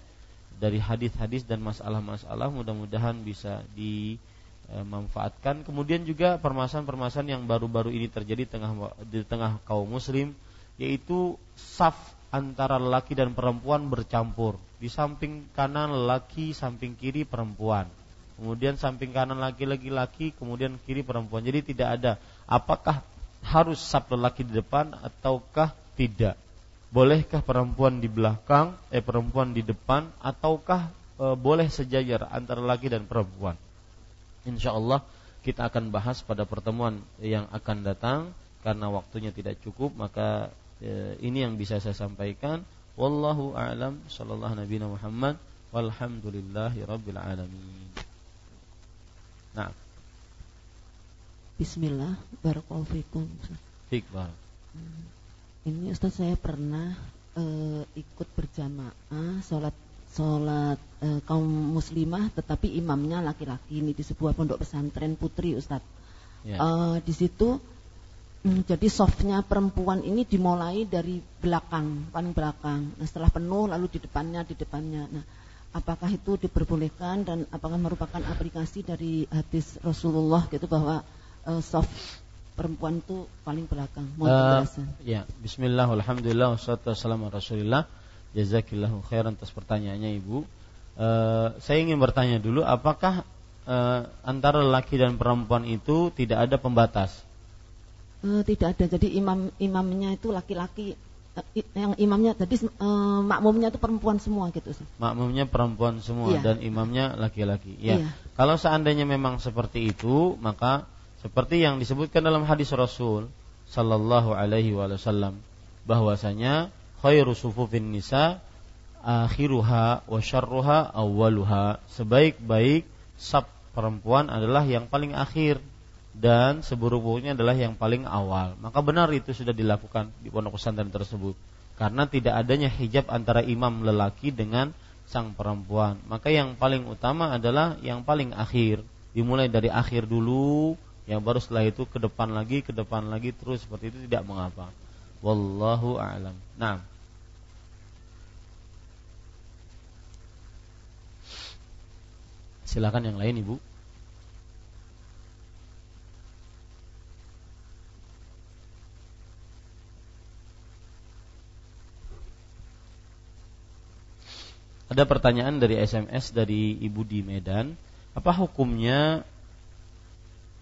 Speaker 1: dari hadis-hadis dan masalah-masalah. Mudah-mudahan bisa dimanfaatkan kemudian juga permasalahan-permasalahan yang baru-baru ini terjadi di tengah di tengah kaum muslim yaitu saf antara lelaki dan perempuan bercampur. Di samping kanan lelaki samping kiri perempuan kemudian samping kanan laki-laki laki kemudian kiri perempuan jadi tidak ada apakah harus sab lelaki di depan ataukah tidak? Bolehkah perempuan di belakang, eh perempuan di depan ataukah e, boleh sejajar antara laki dan perempuan? Insya Allah kita akan bahas pada pertemuan yang akan datang karena waktunya tidak cukup maka e, ini yang bisa saya sampaikan. Wallahu a'lam sallallahu nabi Muhammad walhamdulillahi rabbil alamin. Nah.
Speaker 2: Bismillah, barakallahu fikum.
Speaker 1: Fikbar.
Speaker 2: Hmm. Ini Ustaz saya pernah uh, ikut berjamaah sholat sholat uh, kaum muslimah, tetapi imamnya laki-laki ini di sebuah pondok pesantren putri Ustaz. Yeah. Ya. Uh, di situ um, jadi softnya perempuan ini dimulai dari belakang, paling belakang. Nah, setelah penuh lalu di depannya, di depannya. Nah, apakah itu diperbolehkan dan apakah merupakan aplikasi dari hadis Rasulullah gitu bahwa uh, soft perempuan itu paling belakang. Mohon uh, penjelasan.
Speaker 1: Ya, Bismillah, Alhamdulillah, wassalatu wassalamu Rasulillah. Jazakillahu khairan atas pertanyaannya Ibu. Uh, saya ingin bertanya dulu, apakah uh, antara laki dan perempuan itu tidak ada pembatas?
Speaker 2: Uh, tidak ada. Jadi imam imamnya itu laki-laki yang imamnya jadi uh, makmumnya itu perempuan semua gitu sih.
Speaker 1: Makmumnya perempuan semua iya. dan imamnya laki-laki. Ya. Iya. Kalau seandainya memang seperti itu, maka seperti yang disebutkan dalam hadis Rasul sallallahu alaihi wasallam bahwasanya khairu sufufin nisa akhiruha wa syarruha awwaluha. Sebaik-baik sab perempuan adalah yang paling akhir dan seburuk-buruknya adalah yang paling awal. Maka benar itu sudah dilakukan di pondok pesantren tersebut. Karena tidak adanya hijab antara imam lelaki dengan sang perempuan. Maka yang paling utama adalah yang paling akhir. Dimulai dari akhir dulu yang baru setelah itu ke depan lagi, ke depan lagi terus seperti itu tidak mengapa. Wallahu a'lam. Nah. Silakan yang lain Ibu. Ada pertanyaan dari SMS dari Ibu di Medan. Apa hukumnya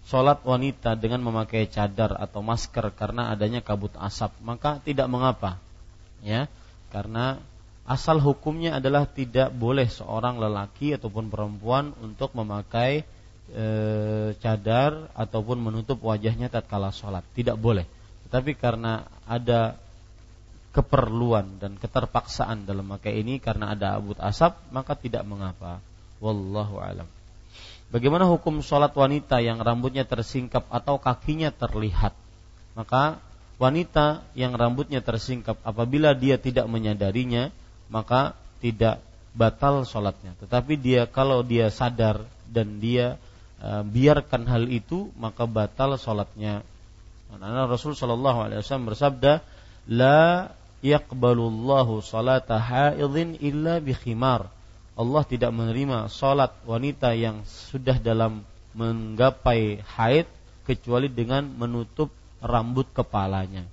Speaker 1: sholat wanita dengan memakai cadar atau masker karena adanya kabut asap? Maka tidak mengapa ya. Karena asal hukumnya adalah tidak boleh seorang lelaki ataupun perempuan untuk memakai e, cadar ataupun menutup wajahnya tatkala sholat. Tidak boleh. Tetapi karena ada keperluan dan keterpaksaan dalam memakai ini karena ada abut asap maka tidak mengapa wallahu alam Bagaimana hukum sholat wanita yang rambutnya tersingkap atau kakinya terlihat? Maka wanita yang rambutnya tersingkap apabila dia tidak menyadarinya, maka tidak batal sholatnya. Tetapi dia kalau dia sadar dan dia e, biarkan hal itu, maka batal sholatnya. Karena Rasul Shallallahu Alaihi Wasallam bersabda, la yaqbalullahu salata haidin illa bi khimar Allah tidak menerima salat wanita yang sudah dalam menggapai haid kecuali dengan menutup rambut kepalanya.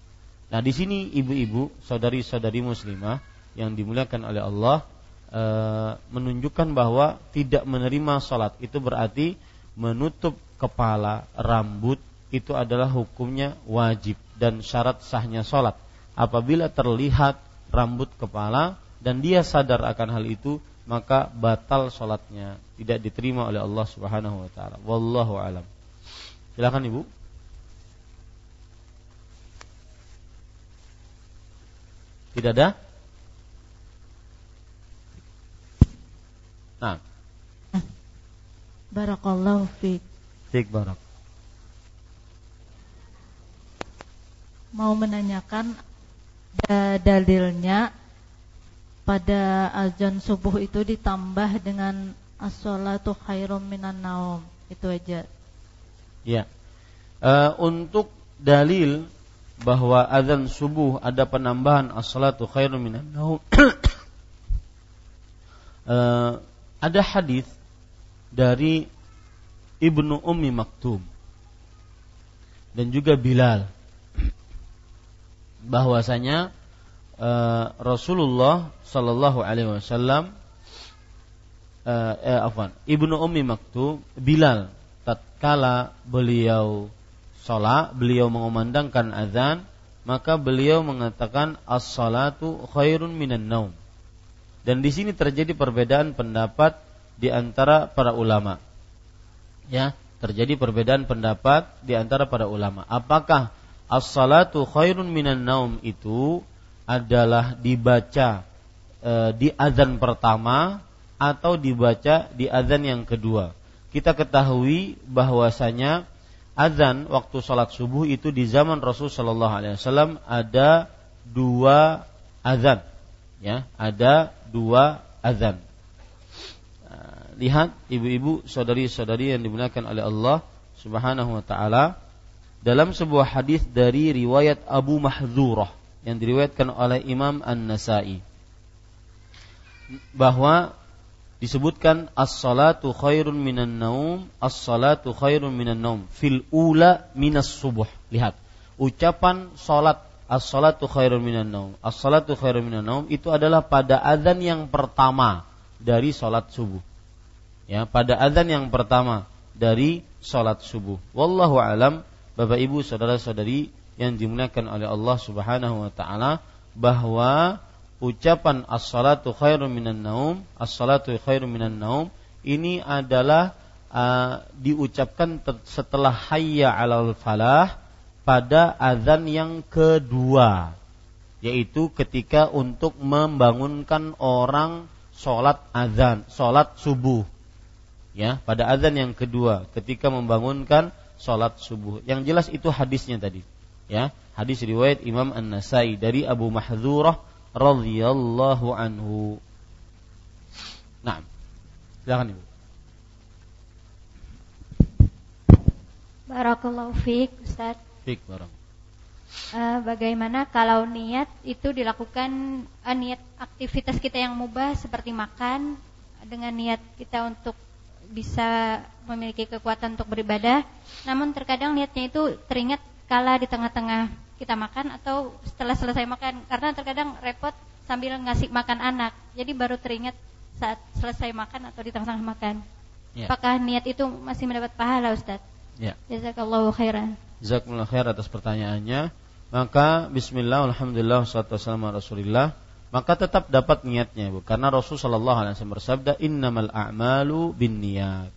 Speaker 1: Nah, di sini ibu-ibu, saudari-saudari muslimah, yang dimuliakan oleh Allah e, menunjukkan bahwa tidak menerima sholat itu berarti menutup kepala rambut itu adalah hukumnya wajib dan syarat sahnya sholat apabila terlihat rambut kepala dan dia sadar akan hal itu maka batal sholatnya tidak diterima oleh Allah Subhanahu wa taala wallahu alam silakan ibu tidak ada Nah.
Speaker 2: Barakallahu fiik.
Speaker 1: Fiik barak.
Speaker 3: Mau menanyakan dalilnya pada azan subuh itu ditambah dengan as-salatu khairum minan naum. Itu aja.
Speaker 1: Ya. Uh, untuk dalil bahwa azan subuh ada penambahan as-salatu khairum minan naum uh, ada hadis dari Ibnu Ummi Maktum dan juga Bilal bahwasanya uh, Rasulullah Shallallahu Alaihi Wasallam uh, eh, afwan Ibnu Ummi Maktum Bilal tatkala beliau sholat beliau mengumandangkan azan maka beliau mengatakan as-salatu khairun minan naum dan di sini terjadi perbedaan pendapat di antara para ulama. Ya, terjadi perbedaan pendapat di antara para ulama. Apakah as-salatu khairun minan naum itu adalah dibaca e, di azan pertama atau dibaca di azan yang kedua? Kita ketahui bahwasanya azan waktu sholat subuh itu di zaman Rasul Shallallahu Alaihi Wasallam ada dua azan, ya, ada dua azan. Uh, lihat ibu-ibu, saudari-saudari yang dimuliakan oleh Allah Subhanahu wa taala dalam sebuah hadis dari riwayat Abu Mahzurah yang diriwayatkan oleh Imam An-Nasai bahwa disebutkan as-salatu khairun minan naum as-salatu khairun minan naum fil ula minas subuh lihat ucapan salat as-salatu khairun minan naum. As-salatu khairun minan naum itu adalah pada azan yang pertama dari salat subuh. Ya, pada azan yang pertama dari salat subuh. Wallahu alam, Bapak Ibu, saudara-saudari yang dimuliakan oleh Allah Subhanahu wa taala bahwa ucapan as-salatu khairun minan naum, as-salatu khairun minan naum ini adalah uh, diucapkan setelah hayya 'alal falah pada azan yang kedua yaitu ketika untuk membangunkan orang sholat azan, sholat subuh. Ya, pada azan yang kedua ketika membangunkan sholat subuh. Yang jelas itu hadisnya tadi. Ya, hadis riwayat Imam An-Nasai dari Abu Mahdzurah radhiyallahu anhu. Nah, silakan Ibu.
Speaker 4: Barakallahu fiik, Ustaz.
Speaker 1: Fik barang.
Speaker 4: Uh, bagaimana kalau niat itu dilakukan uh, niat aktivitas kita yang mubah seperti makan dengan niat kita untuk bisa memiliki kekuatan untuk beribadah, namun terkadang niatnya itu teringat kala di tengah-tengah kita makan atau setelah selesai makan karena terkadang repot sambil ngasih makan anak, jadi baru teringat saat selesai makan atau di tengah-tengah makan. Ya. Apakah niat itu masih mendapat pahala, Ustadz?
Speaker 1: Ya.
Speaker 4: Jazakallahu khairan.
Speaker 1: Jazakumullah khair atas pertanyaannya. Maka bismillah alhamdulillah wassalatu wassalamu rasulillah maka tetap dapat niatnya Bu. Karena Rasul sallallahu alaihi wasallam bersabda innamal a'malu binniyat.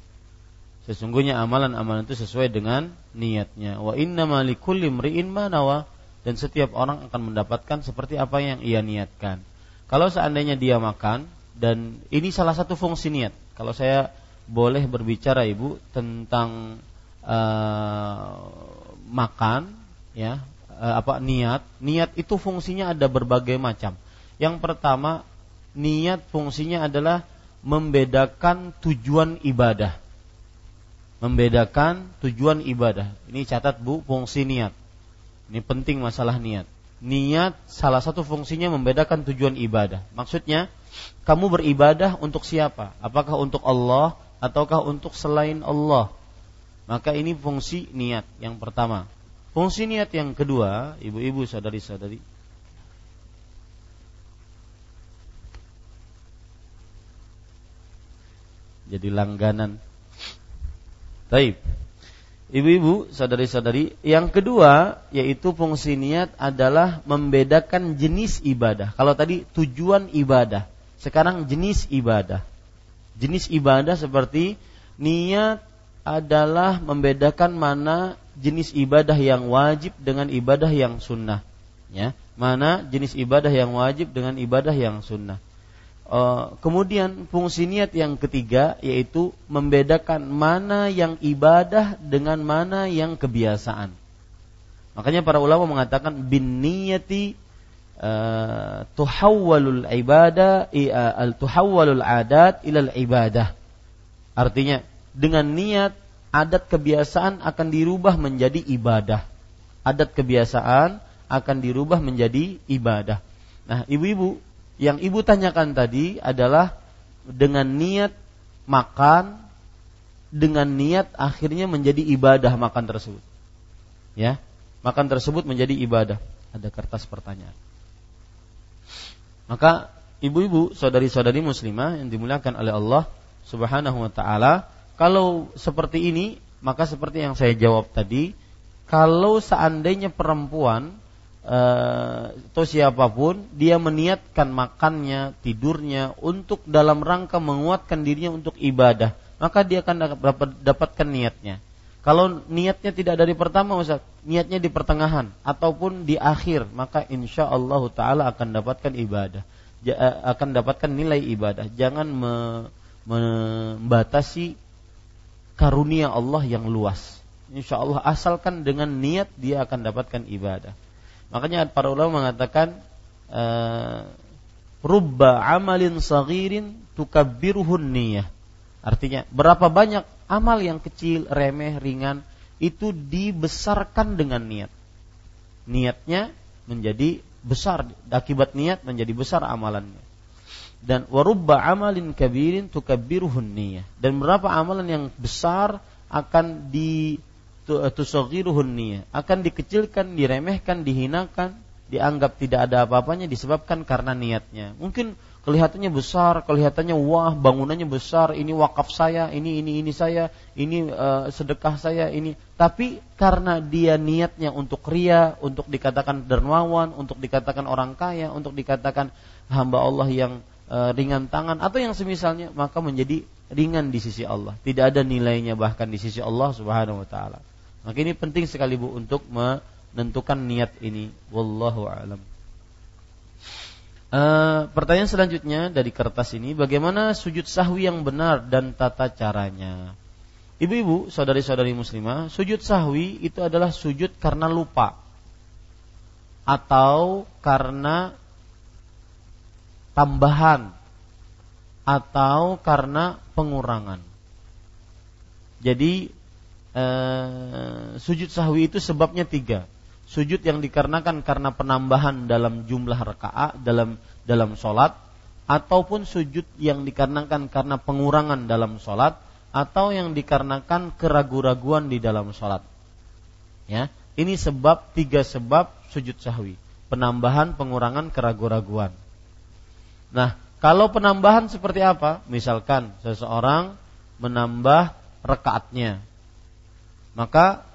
Speaker 1: Sesungguhnya amalan-amalan itu sesuai dengan niatnya. Wa innamal likulli imri'in ma nawa dan setiap orang akan mendapatkan seperti apa yang ia niatkan. Kalau seandainya dia makan dan ini salah satu fungsi niat. Kalau saya boleh berbicara Ibu tentang uh, makan ya uh, apa niat niat itu fungsinya ada berbagai macam yang pertama niat fungsinya adalah membedakan tujuan ibadah. Membedakan tujuan ibadah. Ini catat bu fungsi niat. Ini penting masalah niat. Niat salah satu fungsinya membedakan tujuan ibadah. Maksudnya kamu beribadah untuk siapa? Apakah untuk Allah ataukah untuk selain Allah? Maka ini fungsi niat yang pertama. Fungsi niat yang kedua, ibu-ibu, saudari-saudari. Jadi langganan. Taib. Ibu-ibu, saudari-saudari, yang kedua yaitu fungsi niat adalah membedakan jenis ibadah. Kalau tadi tujuan ibadah, sekarang jenis ibadah. Jenis ibadah seperti niat adalah membedakan mana jenis ibadah yang wajib dengan ibadah yang sunnah. Ya, mana jenis ibadah yang wajib dengan ibadah yang sunnah. Uh, kemudian fungsi niat yang ketiga yaitu membedakan mana yang ibadah dengan mana yang kebiasaan. Makanya para ulama mengatakan bin niyati uh, tuhawwalul ibadah uh, tuhawwalul adat ilal ibadah. Artinya dengan niat adat kebiasaan akan dirubah menjadi ibadah. Adat kebiasaan akan dirubah menjadi ibadah. Nah, ibu-ibu yang ibu tanyakan tadi adalah dengan niat makan dengan niat akhirnya menjadi ibadah makan tersebut. Ya, makan tersebut menjadi ibadah. Ada kertas pertanyaan. Maka ibu-ibu, saudari-saudari muslimah yang dimuliakan oleh Allah Subhanahu wa taala, kalau seperti ini, maka seperti yang saya jawab tadi, kalau seandainya perempuan atau siapa pun dia meniatkan makannya, tidurnya untuk dalam rangka menguatkan dirinya untuk ibadah, maka dia akan dapat dapatkan niatnya. Kalau niatnya tidak dari pertama, Ustaz, niatnya di pertengahan ataupun di akhir, maka insya Allah Taala akan dapatkan ibadah, eh, akan dapatkan nilai ibadah. Jangan me, membatasi karunia Allah yang luas. Insya Allah asalkan dengan niat dia akan dapatkan ibadah. Makanya para ulama mengatakan uh, rubba amalin saghirin tukabbiruhun niyah. Artinya berapa banyak amal yang kecil, remeh, ringan itu dibesarkan dengan niat. Niatnya menjadi besar akibat niat menjadi besar amalannya. Dan warubba amalin kabirin tukabbiruhun niyah. Dan berapa amalan yang besar akan di Eh, tusaghiruhun niyah akan dikecilkan, diremehkan, dihinakan, dianggap tidak ada apa-apanya disebabkan karena niatnya. Mungkin kelihatannya besar, kelihatannya wah, bangunannya besar, ini wakaf saya, ini ini ini saya, ini uh, sedekah saya, ini. Tapi karena dia niatnya untuk ria, untuk dikatakan dermawan, untuk dikatakan orang kaya, untuk dikatakan hamba Allah yang uh, ringan tangan atau yang semisalnya, maka menjadi ringan di sisi Allah. Tidak ada nilainya bahkan di sisi Allah Subhanahu wa taala. Maka ini penting sekali Bu untuk menentukan niat ini. Wallahu a'lam. Uh, pertanyaan selanjutnya dari kertas ini, bagaimana sujud sahwi yang benar dan tata caranya? Ibu-ibu, saudari-saudari muslimah, sujud sahwi itu adalah sujud karena lupa atau karena tambahan atau karena pengurangan. Jadi Eh, sujud sahwi itu sebabnya tiga. Sujud yang dikarenakan karena penambahan dalam jumlah rakaat dalam dalam sholat, ataupun sujud yang dikarenakan karena pengurangan dalam sholat, atau yang dikarenakan keraguan-raguan di dalam sholat. Ya, ini sebab tiga sebab sujud sahwi. Penambahan, pengurangan, keraguan-raguan. Nah, kalau penambahan seperti apa? Misalkan seseorang menambah rekaatnya maka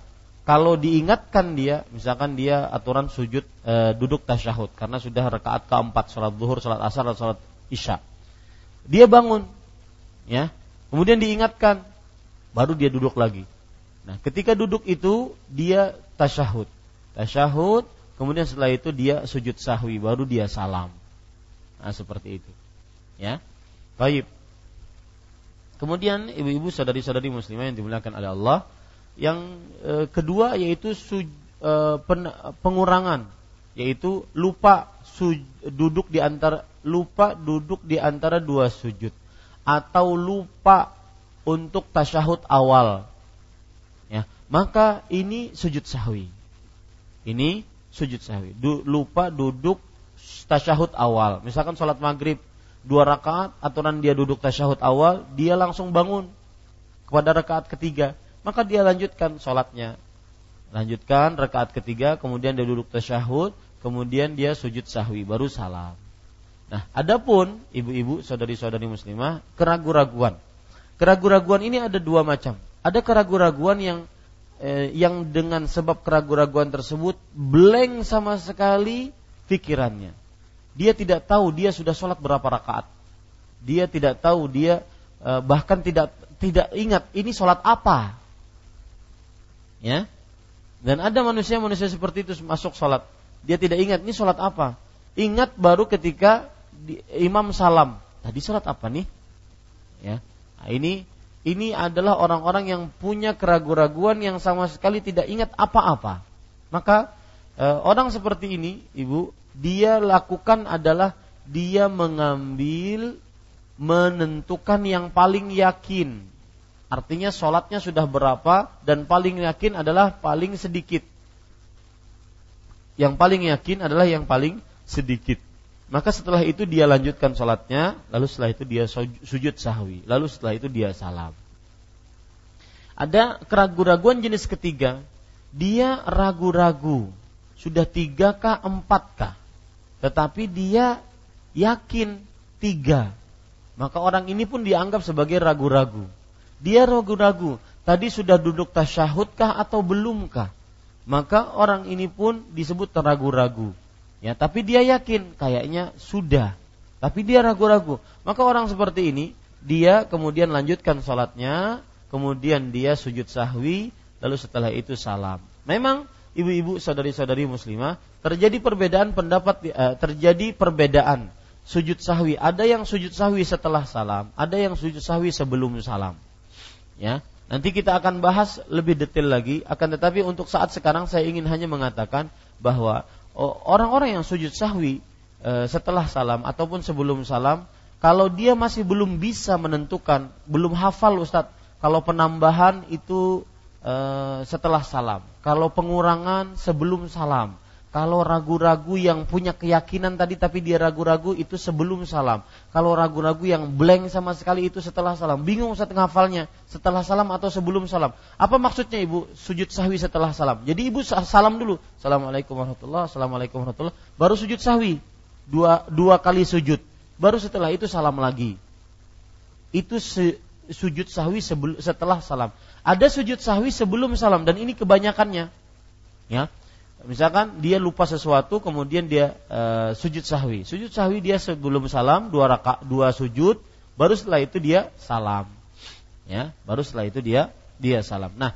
Speaker 1: kalau diingatkan dia, misalkan dia aturan sujud e, duduk tasyahud karena sudah rakaat keempat sholat zuhur, sholat asar, dan sholat isya, dia bangun, ya, kemudian diingatkan, baru dia duduk lagi. Nah, ketika duduk itu dia tasyahud, tasyahud, kemudian setelah itu dia sujud sahwi, baru dia salam. Nah, seperti itu, ya. Baik. Kemudian ibu-ibu saudari-saudari muslimah yang dimuliakan oleh Allah, yang e, kedua yaitu su, e, pen, pengurangan, yaitu lupa su, duduk di antara lupa duduk di antara dua sujud atau lupa untuk tasyahud awal. Ya, maka ini sujud sahwi. Ini sujud sahwi. Du, lupa duduk tasyahud awal. Misalkan sholat maghrib dua rakaat, aturan dia duduk tasyahud awal, dia langsung bangun kepada rakaat ketiga maka dia lanjutkan sholatnya. Lanjutkan rakaat ketiga, kemudian dia duduk tasyahud, kemudian dia sujud sahwi, baru salam. Nah, adapun ibu-ibu, saudari-saudari muslimah, keraguan-raguan. Keraguan-raguan ini ada dua macam. Ada keraguan-raguan yang eh, yang dengan sebab keraguan-raguan tersebut blank sama sekali pikirannya. Dia tidak tahu dia sudah sholat berapa rakaat. Dia tidak tahu dia eh, bahkan tidak tidak ingat ini sholat apa. Ya, dan ada manusia-manusia seperti itu masuk sholat. Dia tidak ingat ini sholat apa. Ingat baru ketika di, imam salam. Tadi sholat apa nih? Ya, nah, ini ini adalah orang-orang yang punya keraguan-raguan yang sama sekali tidak ingat apa-apa. Maka e, orang seperti ini, ibu, dia lakukan adalah dia mengambil menentukan yang paling yakin. Artinya sholatnya sudah berapa dan paling yakin adalah paling sedikit. Yang paling yakin adalah yang paling sedikit. Maka setelah itu dia lanjutkan sholatnya, lalu setelah itu dia sujud sahwi, lalu setelah itu dia salam. Ada keraguan-raguan jenis ketiga, dia ragu-ragu, sudah tiga kah, empat kah, tetapi dia yakin tiga. Maka orang ini pun dianggap sebagai ragu-ragu. Dia ragu-ragu, tadi sudah duduk tasyahud kah atau belumkah? Maka orang ini pun disebut ragu-ragu Ya, tapi dia yakin kayaknya sudah. Tapi dia ragu-ragu. Maka orang seperti ini dia kemudian lanjutkan sholatnya, kemudian dia sujud sahwi, lalu setelah itu salam. Memang ibu-ibu saudari-saudari muslimah terjadi perbedaan pendapat eh, terjadi perbedaan sujud sahwi. Ada yang sujud sahwi setelah salam, ada yang sujud sahwi sebelum salam. Ya, nanti kita akan bahas lebih detail lagi. Akan tetapi untuk saat sekarang saya ingin hanya mengatakan bahwa orang-orang yang sujud sahwi e, setelah salam ataupun sebelum salam, kalau dia masih belum bisa menentukan, belum hafal Ustadz, kalau penambahan itu e, setelah salam, kalau pengurangan sebelum salam, kalau ragu-ragu yang punya keyakinan tadi tapi dia ragu-ragu itu sebelum salam. Kalau ragu-ragu yang blank sama sekali itu setelah salam. Bingung Ustaz ngafalnya setelah salam atau sebelum salam. Apa maksudnya Ibu sujud sahwi setelah salam? Jadi Ibu salam dulu. Assalamualaikum warahmatullah, Assalamualaikum warahmatullah. Baru sujud sahwi. Dua, dua kali sujud. Baru setelah itu salam lagi. Itu se, sujud sahwi setelah salam. Ada sujud sahwi sebelum salam dan ini kebanyakannya. Ya, Misalkan dia lupa sesuatu kemudian dia uh, sujud sahwi. Sujud sahwi dia sebelum salam dua raka, dua sujud, baru setelah itu dia salam. Ya, baru setelah itu dia dia salam. Nah,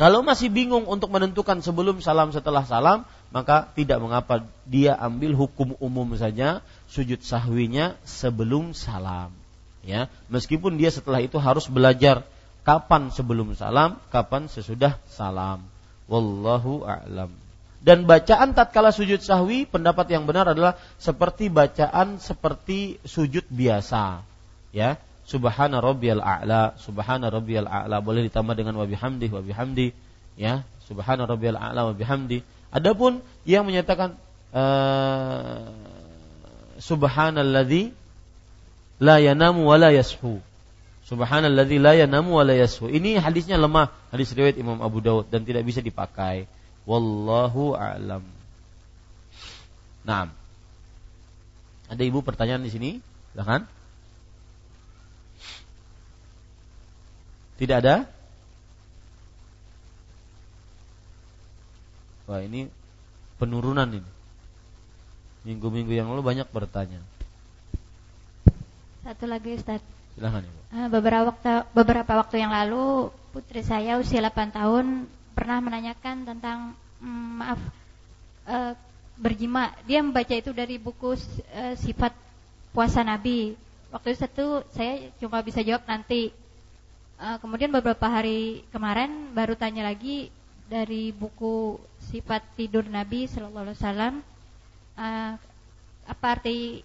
Speaker 1: kalau masih bingung untuk menentukan sebelum salam setelah salam, maka tidak mengapa dia ambil hukum umum saja sujud sahwinya sebelum salam. Ya, meskipun dia setelah itu harus belajar kapan sebelum salam, kapan sesudah salam. Wallahu a'lam. Dan bacaan tatkala sujud sahwi pendapat yang benar adalah seperti bacaan seperti sujud biasa. Ya, subhana rabbiyal a'la, subhana rabbiyal a'la boleh ditambah dengan wa bihamdi wa bihamdi, ya, subhana rabbiyal a'la wa bihamdi. Adapun yang menyatakan uh, subhanalladzi la yanamu wa la yashu. Subhanalladzi la yanamu wa la yashu. Ini hadisnya lemah, hadis riwayat Imam Abu Dawud dan tidak bisa dipakai. Wallahu a'lam. Nah, ada ibu pertanyaan di sini? Silakan. Tidak ada? Wah ini penurunan ini. Minggu-minggu yang lalu banyak bertanya.
Speaker 4: Satu lagi Ustaz.
Speaker 1: Silahkan Ibu.
Speaker 4: Ah, beberapa waktu beberapa waktu yang lalu putri saya usia 8 tahun pernah menanyakan tentang mm, maaf uh, berjima. Dia membaca itu dari buku uh, sifat puasa Nabi. Waktu itu saya cuma bisa jawab nanti. Uh, kemudian beberapa hari kemarin baru tanya lagi dari buku sifat tidur Nabi Shallallahu Alaihi Wasallam. Uh, apa arti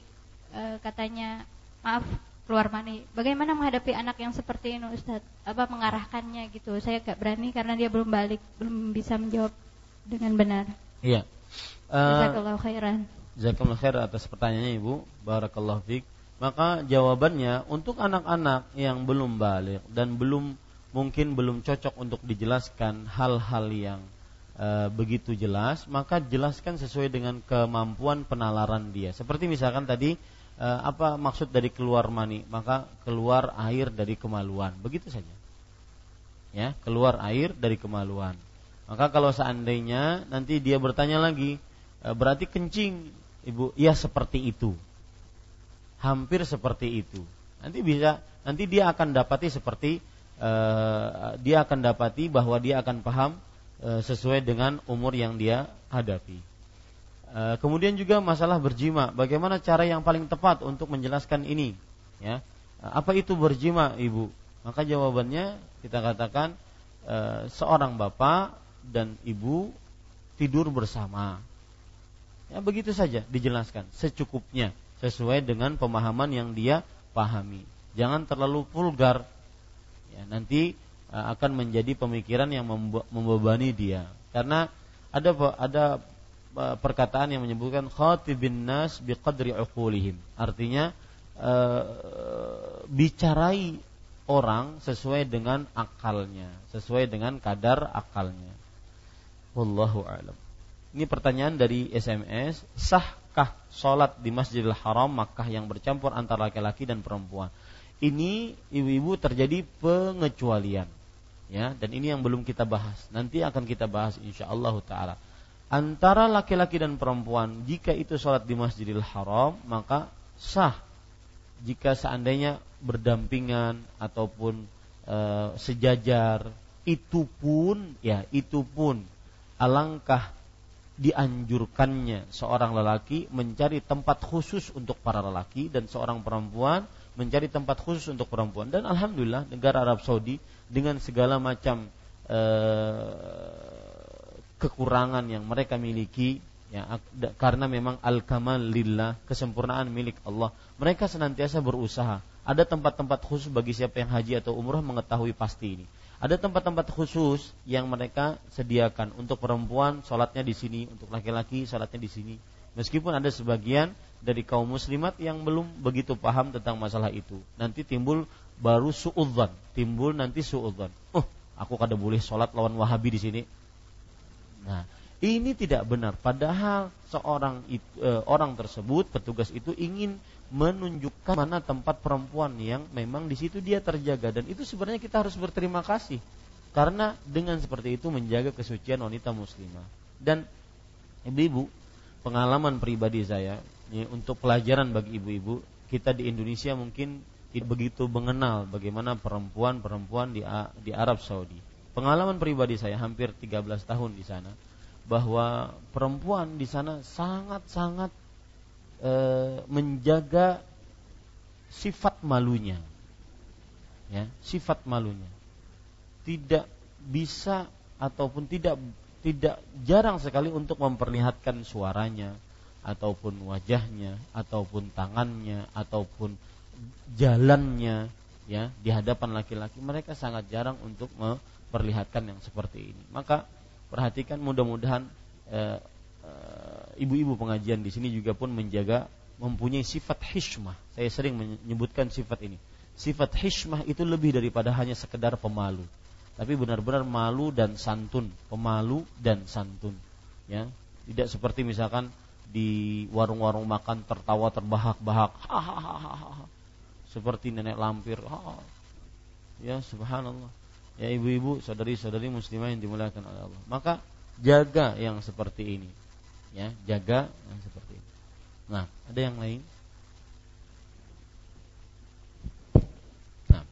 Speaker 4: uh, katanya maaf keluar mani. Bagaimana menghadapi anak yang seperti ini Ustaz? Apa mengarahkannya gitu? Saya gak berani karena dia belum balik, belum bisa menjawab dengan benar.
Speaker 1: Iya.
Speaker 4: Uh, Jazakallahu khairan.
Speaker 1: Jazakallahu khair atas pertanyaannya Ibu. Barakallahu fiik. Maka jawabannya untuk anak-anak yang belum balik dan belum mungkin belum cocok untuk dijelaskan hal-hal yang e, begitu jelas, maka jelaskan sesuai dengan kemampuan penalaran dia. Seperti misalkan tadi uh, apa maksud dari keluar mani? Maka keluar air dari kemaluan. Begitu saja. Ya, keluar air dari kemaluan. Maka kalau seandainya nanti dia bertanya lagi, uh, berarti kencing, Ibu? Ya seperti itu. Hampir seperti itu. Nanti bisa nanti dia akan dapati seperti uh, dia akan dapati bahwa dia akan paham uh, sesuai dengan umur yang dia hadapi. Uh, kemudian juga masalah berjima, bagaimana cara yang paling tepat untuk menjelaskan ini? Ya, apa itu berjima, ibu? Maka jawabannya kita katakan uh, seorang bapak dan ibu tidur bersama. Ya begitu saja dijelaskan secukupnya sesuai dengan pemahaman yang dia pahami. Jangan terlalu vulgar. Ya, nanti akan menjadi pemikiran yang membebani dia. Karena ada ada perkataan yang menyebutkan khatibin nas biqadri uqulihim. Artinya uh, bicarai orang sesuai dengan akalnya, sesuai dengan kadar akalnya. Wallahu a'lam. Ini pertanyaan dari SMS, sahkah sholat di Masjidil Haram Makkah yang bercampur antara laki-laki dan perempuan? Ini ibu-ibu terjadi pengecualian. Ya, dan ini yang belum kita bahas. Nanti akan kita bahas insyaallah taala. Antara laki-laki dan perempuan jika itu sholat di Masjidil Haram maka sah. Jika seandainya berdampingan ataupun e, sejajar itu pun ya itu pun alangkah dianjurkannya seorang lelaki mencari tempat khusus untuk para lelaki dan seorang perempuan mencari tempat khusus untuk perempuan. Dan alhamdulillah negara Arab Saudi dengan segala macam eh, kekurangan yang mereka miliki ya karena memang al kamal lillah kesempurnaan milik Allah mereka senantiasa berusaha ada tempat-tempat khusus bagi siapa yang haji atau umrah mengetahui pasti ini ada tempat-tempat khusus yang mereka sediakan untuk perempuan sholatnya di sini, untuk laki-laki sholatnya di sini. Meskipun ada sebagian dari kaum muslimat yang belum begitu paham tentang masalah itu. Nanti timbul baru suudzon, timbul nanti suudzon. Oh, aku kada boleh sholat lawan wahabi di sini. Nah, ini tidak benar. Padahal seorang e, orang tersebut, petugas itu ingin menunjukkan mana tempat perempuan yang memang di situ dia terjaga. Dan itu sebenarnya kita harus berterima kasih. Karena dengan seperti itu menjaga kesucian wanita muslimah. Dan ibu-ibu pengalaman pribadi saya ya, untuk pelajaran bagi ibu-ibu kita di Indonesia mungkin begitu mengenal bagaimana perempuan-perempuan di Arab Saudi pengalaman pribadi saya hampir 13 tahun di sana bahwa perempuan di sana sangat-sangat e, menjaga sifat malunya. Ya, sifat malunya. Tidak bisa ataupun tidak tidak jarang sekali untuk memperlihatkan suaranya ataupun wajahnya ataupun tangannya ataupun jalannya ya di hadapan laki-laki mereka sangat jarang untuk memperlihatkan yang seperti ini maka perhatikan mudah-mudahan eh, ibu-ibu pengajian di sini juga pun menjaga mempunyai sifat hishmah. Saya sering menyebutkan sifat ini. Sifat hishmah itu lebih daripada hanya sekedar pemalu. Tapi benar-benar malu dan santun, pemalu dan santun. Ya, tidak seperti misalkan di warung-warung makan tertawa terbahak-bahak, seperti nenek lampir. Ya, subhanallah. Ya ibu-ibu, saudari-saudari muslimah yang dimuliakan oleh Allah. Maka jaga yang seperti ini. Ya jaga yang seperti itu nah ada yang lain?
Speaker 2: Nah.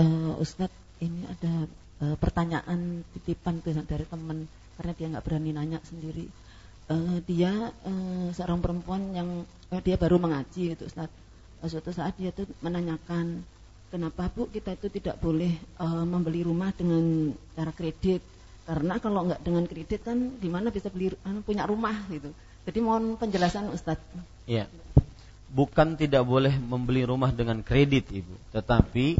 Speaker 2: uh, Ustadz ini ada uh, pertanyaan titipan dari teman karena dia nggak berani nanya sendiri. Uh, dia uh, seorang perempuan yang uh, dia baru mengaji itu Ustadz. Uh, suatu saat dia tuh menanyakan kenapa bu kita itu tidak boleh uh, membeli rumah dengan cara kredit karena kalau nggak dengan kredit kan gimana bisa beli anu, punya rumah gitu. Jadi mohon penjelasan Ustadz.
Speaker 1: Iya. Bukan tidak boleh membeli rumah dengan kredit Ibu, tetapi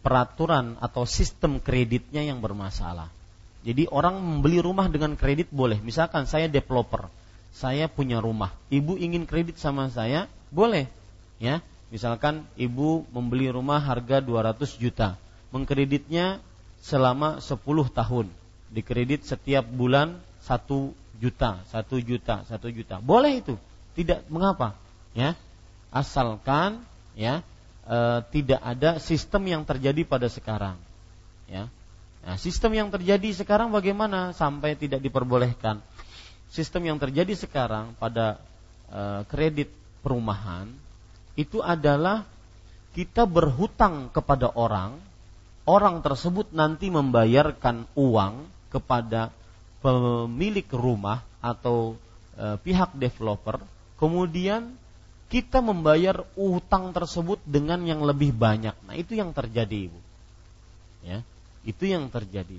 Speaker 1: peraturan atau sistem kreditnya yang bermasalah. Jadi orang membeli rumah dengan kredit boleh. Misalkan saya developer, saya punya rumah, ibu ingin kredit sama saya, boleh. Ya, misalkan ibu membeli rumah harga 200 juta, mengkreditnya selama 10 tahun. Dikredit setiap bulan satu juta, satu juta, satu juta. Boleh itu, tidak mengapa, ya. asalkan ya e, tidak ada sistem yang terjadi pada sekarang. Ya nah sistem yang terjadi sekarang bagaimana? Sampai tidak diperbolehkan. Sistem yang terjadi sekarang pada e, kredit perumahan itu adalah kita berhutang kepada orang orang tersebut nanti membayarkan uang kepada pemilik rumah atau e, pihak developer kemudian kita membayar utang tersebut dengan yang lebih banyak. Nah, itu yang terjadi, Ibu. Ya, itu yang terjadi.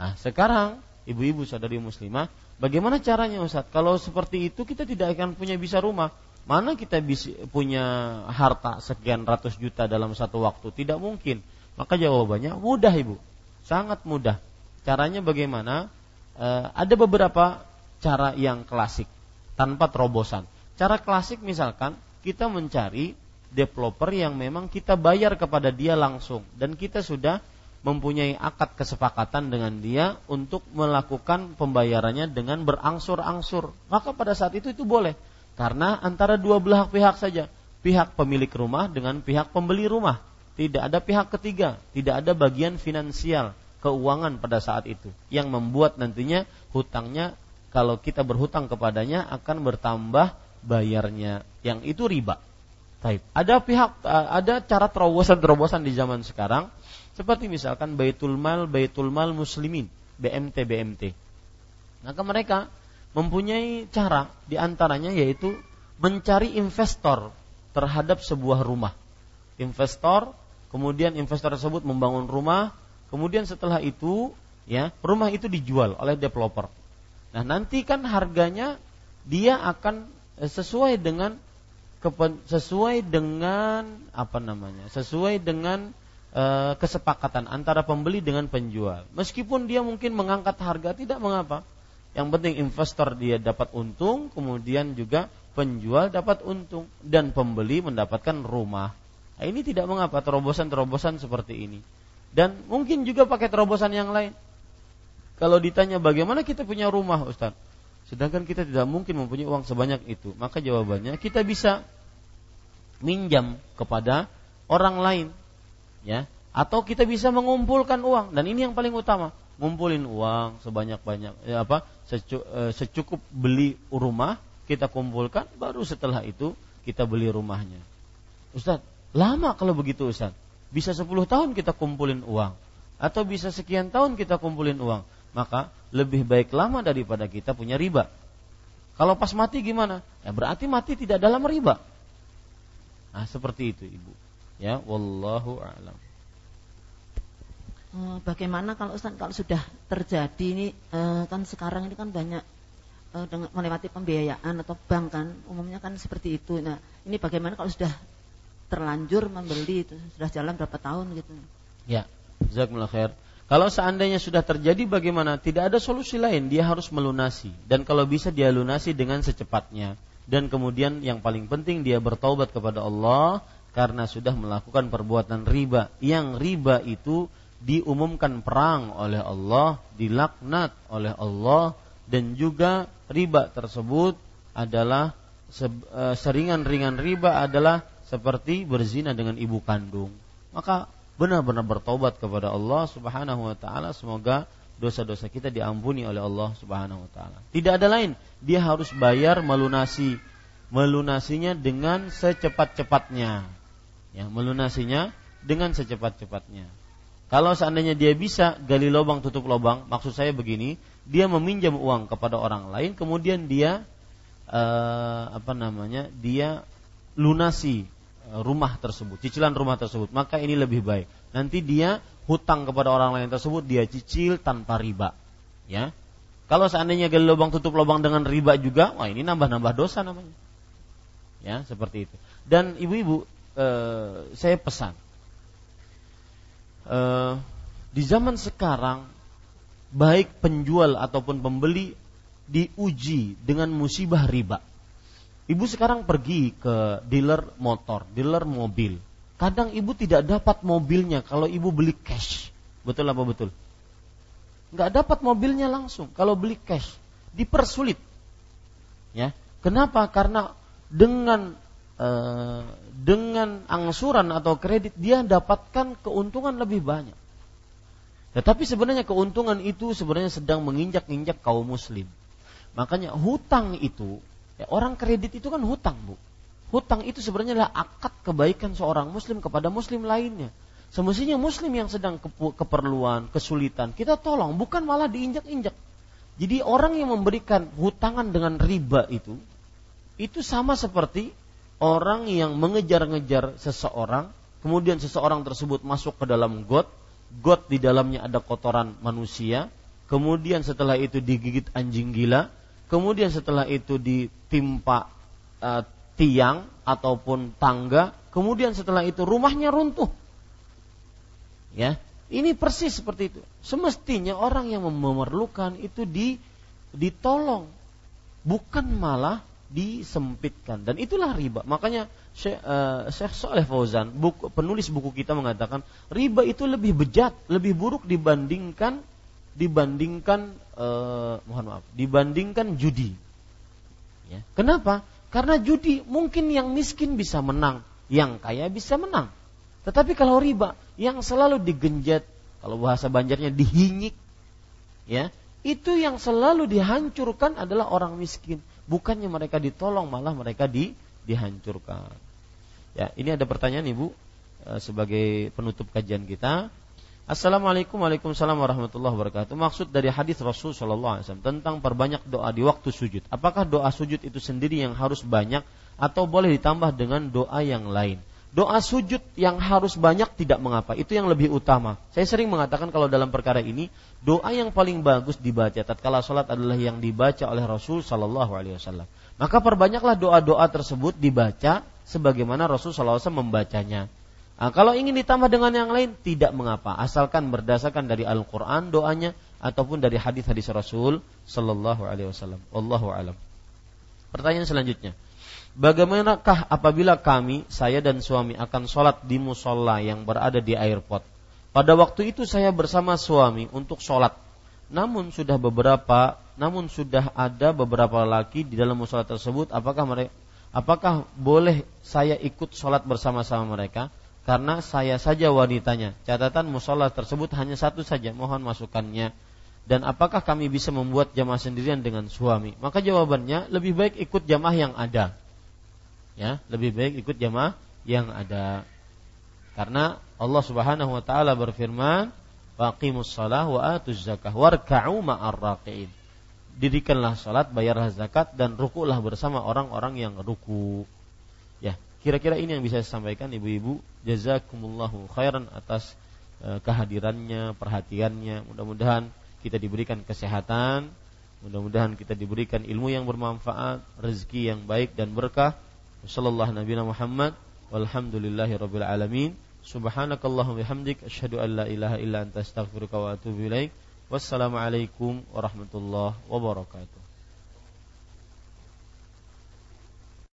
Speaker 1: Nah, sekarang ibu-ibu saudari muslimah, bagaimana caranya Ustaz? Kalau seperti itu kita tidak akan punya bisa rumah. Mana kita bisa punya harta sekian ratus juta dalam satu waktu? Tidak mungkin. Maka jawabannya mudah, Ibu. Sangat mudah. Caranya bagaimana? E, ada beberapa cara yang klasik tanpa terobosan. Cara klasik misalkan kita mencari developer yang memang kita bayar kepada dia langsung dan kita sudah mempunyai akad kesepakatan dengan dia untuk melakukan pembayarannya dengan berangsur-angsur. Maka pada saat itu itu boleh karena antara dua belah pihak saja, pihak pemilik rumah dengan pihak pembeli rumah. Tidak ada pihak ketiga, tidak ada bagian finansial, keuangan pada saat itu yang membuat nantinya hutangnya kalau kita berhutang kepadanya akan bertambah bayarnya yang itu riba. Taib. Ada pihak ada cara terobosan-terobosan di zaman sekarang seperti misalkan Baitul Mal Baitul Mal Muslimin, BMT BMT. Maka mereka mempunyai cara di antaranya yaitu mencari investor terhadap sebuah rumah. Investor, kemudian investor tersebut membangun rumah, kemudian setelah itu ya, rumah itu dijual oleh developer. Nah, nanti kan harganya dia akan Eh, sesuai dengan sesuai dengan apa namanya sesuai dengan e, kesepakatan antara pembeli dengan penjual meskipun dia mungkin mengangkat harga tidak mengapa yang penting investor dia dapat untung kemudian juga penjual dapat untung dan pembeli mendapatkan rumah. Nah, ini tidak mengapa terobosan-terobosan seperti ini. Dan mungkin juga pakai terobosan yang lain. Kalau ditanya bagaimana kita punya rumah Ustaz Sedangkan kita tidak mungkin mempunyai uang sebanyak itu. Maka jawabannya kita bisa minjam kepada orang lain, ya. Atau kita bisa mengumpulkan uang. Dan ini yang paling utama, ngumpulin uang sebanyak-banyak ya apa e, secukup beli rumah kita kumpulkan baru setelah itu kita beli rumahnya. Ustaz, lama kalau begitu Ustaz. Bisa 10 tahun kita kumpulin uang atau bisa sekian tahun kita kumpulin uang maka lebih baik lama daripada kita punya riba. Kalau pas mati gimana? Ya berarti mati tidak dalam riba. Nah, seperti itu, Ibu. Ya, wallahu a'lam.
Speaker 2: Eh, bagaimana kalau Ustaz kalau sudah terjadi ini eh, kan sekarang ini kan banyak eh, dengan melewati pembiayaan atau bank kan umumnya kan seperti itu. Nah, ini bagaimana kalau sudah terlanjur membeli itu sudah jalan berapa tahun gitu?
Speaker 1: Ya, jazakumullah khair. Kalau seandainya sudah terjadi bagaimana? Tidak ada solusi lain, dia harus melunasi. Dan kalau bisa dia lunasi dengan secepatnya. Dan kemudian yang paling penting dia bertaubat kepada Allah karena sudah melakukan perbuatan riba. Yang riba itu diumumkan perang oleh Allah, dilaknat oleh Allah dan juga riba tersebut adalah e, seringan-ringan riba adalah seperti berzina dengan ibu kandung. Maka benar-benar bertobat kepada Allah Subhanahu wa taala semoga dosa-dosa kita diampuni oleh Allah Subhanahu wa taala. Tidak ada lain, dia harus bayar melunasi melunasinya dengan secepat-cepatnya. Ya, melunasinya dengan secepat-cepatnya. Kalau seandainya dia bisa gali lubang tutup lubang, maksud saya begini, dia meminjam uang kepada orang lain kemudian dia uh, apa namanya? dia lunasi rumah tersebut, cicilan rumah tersebut, maka ini lebih baik. Nanti dia hutang kepada orang lain tersebut dia cicil tanpa riba. Ya. Kalau seandainya gali lubang tutup lubang dengan riba juga, wah ini nambah-nambah dosa namanya. Ya, seperti itu. Dan ibu-ibu, eh, saya pesan eh, di zaman sekarang baik penjual ataupun pembeli diuji dengan musibah riba Ibu sekarang pergi ke dealer motor, dealer mobil. Kadang ibu tidak dapat mobilnya kalau ibu beli cash. Betul apa betul? Nggak dapat mobilnya langsung kalau beli cash. Dipersulit. Ya. Kenapa? Karena dengan e, dengan angsuran atau kredit dia dapatkan keuntungan lebih banyak. Tetapi sebenarnya keuntungan itu sebenarnya sedang menginjak-injak kaum muslim. Makanya hutang itu, ya orang kredit itu kan hutang, Bu. Hutang itu sebenarnya adalah akad kebaikan seorang muslim kepada muslim lainnya. Semestinya muslim yang sedang keperluan, kesulitan, kita tolong, bukan malah diinjak-injak. Jadi orang yang memberikan hutangan dengan riba itu, itu sama seperti orang yang mengejar-ngejar seseorang, kemudian seseorang tersebut masuk ke dalam got, got di dalamnya ada kotoran manusia, kemudian setelah itu digigit anjing gila, kemudian setelah itu ditimpa uh, tiang ataupun tangga, kemudian setelah itu rumahnya runtuh. Ya, ini persis seperti itu. Semestinya orang yang memerlukan itu di ditolong, bukan malah disempitkan. Dan itulah riba. Makanya Syekh, uh, Saleh Fauzan, buku, penulis buku kita mengatakan riba itu lebih bejat, lebih buruk dibandingkan dibandingkan uh, mohon maaf, dibandingkan judi. Ya. Kenapa? Karena judi mungkin yang miskin bisa menang, yang kaya bisa menang. Tetapi kalau riba yang selalu digenjat, kalau bahasa Banjarnya dihinyik, ya, itu yang selalu dihancurkan adalah orang miskin. Bukannya mereka ditolong, malah mereka di, dihancurkan. Ya, ini ada pertanyaan Ibu eh, sebagai penutup kajian kita. Assalamualaikum Waalaikumsalam warahmatullahi wabarakatuh. Maksud dari hadis Rasul Shallallahu Alaihi Wasallam tentang perbanyak doa di waktu sujud. Apakah doa sujud itu sendiri yang harus banyak atau boleh ditambah dengan doa yang lain? Doa sujud yang harus banyak tidak mengapa. Itu yang lebih utama. Saya sering mengatakan kalau dalam perkara ini doa yang paling bagus dibaca tatkala salat adalah yang dibaca oleh Rasul Shallallahu Alaihi Wasallam. Maka perbanyaklah doa-doa tersebut dibaca sebagaimana Rasul Shallallahu Alaihi Wasallam membacanya. Nah, kalau ingin ditambah dengan yang lain tidak mengapa, asalkan berdasarkan dari Al-Qur'an doanya ataupun dari hadis-hadis Rasul sallallahu alaihi wasallam. Wallahu alam. Pertanyaan selanjutnya. Bagaimanakah apabila kami, saya dan suami akan sholat di musola yang berada di airport? Pada waktu itu saya bersama suami untuk sholat. Namun sudah beberapa, namun sudah ada beberapa laki di dalam musola tersebut. Apakah mereka, apakah boleh saya ikut sholat bersama-sama mereka? karena saya saja wanitanya. Catatan musola tersebut hanya satu saja, mohon masukannya. Dan apakah kami bisa membuat jamaah sendirian dengan suami? Maka jawabannya lebih baik ikut jamaah yang ada. Ya, lebih baik ikut jamaah yang ada. Karena Allah Subhanahu wa taala berfirman, "Waqimus shalah wa atuz zakah warka'u ma'ar raqiin." Dirikanlah salat, bayarlah zakat dan rukulah bersama orang-orang yang ruku. Ya, Kira-kira ini yang bisa saya sampaikan ibu-ibu. Jazakumullahu khairan atas e, kehadirannya, perhatiannya. Mudah-mudahan kita diberikan kesehatan, mudah-mudahan kita diberikan ilmu yang bermanfaat, rezeki yang baik dan berkah. Sallallahu Nabi Muhammad walhamdulillahi rabbil alamin. Subhanakallahumma bihamdik asyhadu an la ilaha illa anta astaghfiruka wa atubu ilaik. Wassalamualaikum warahmatullahi wabarakatuh.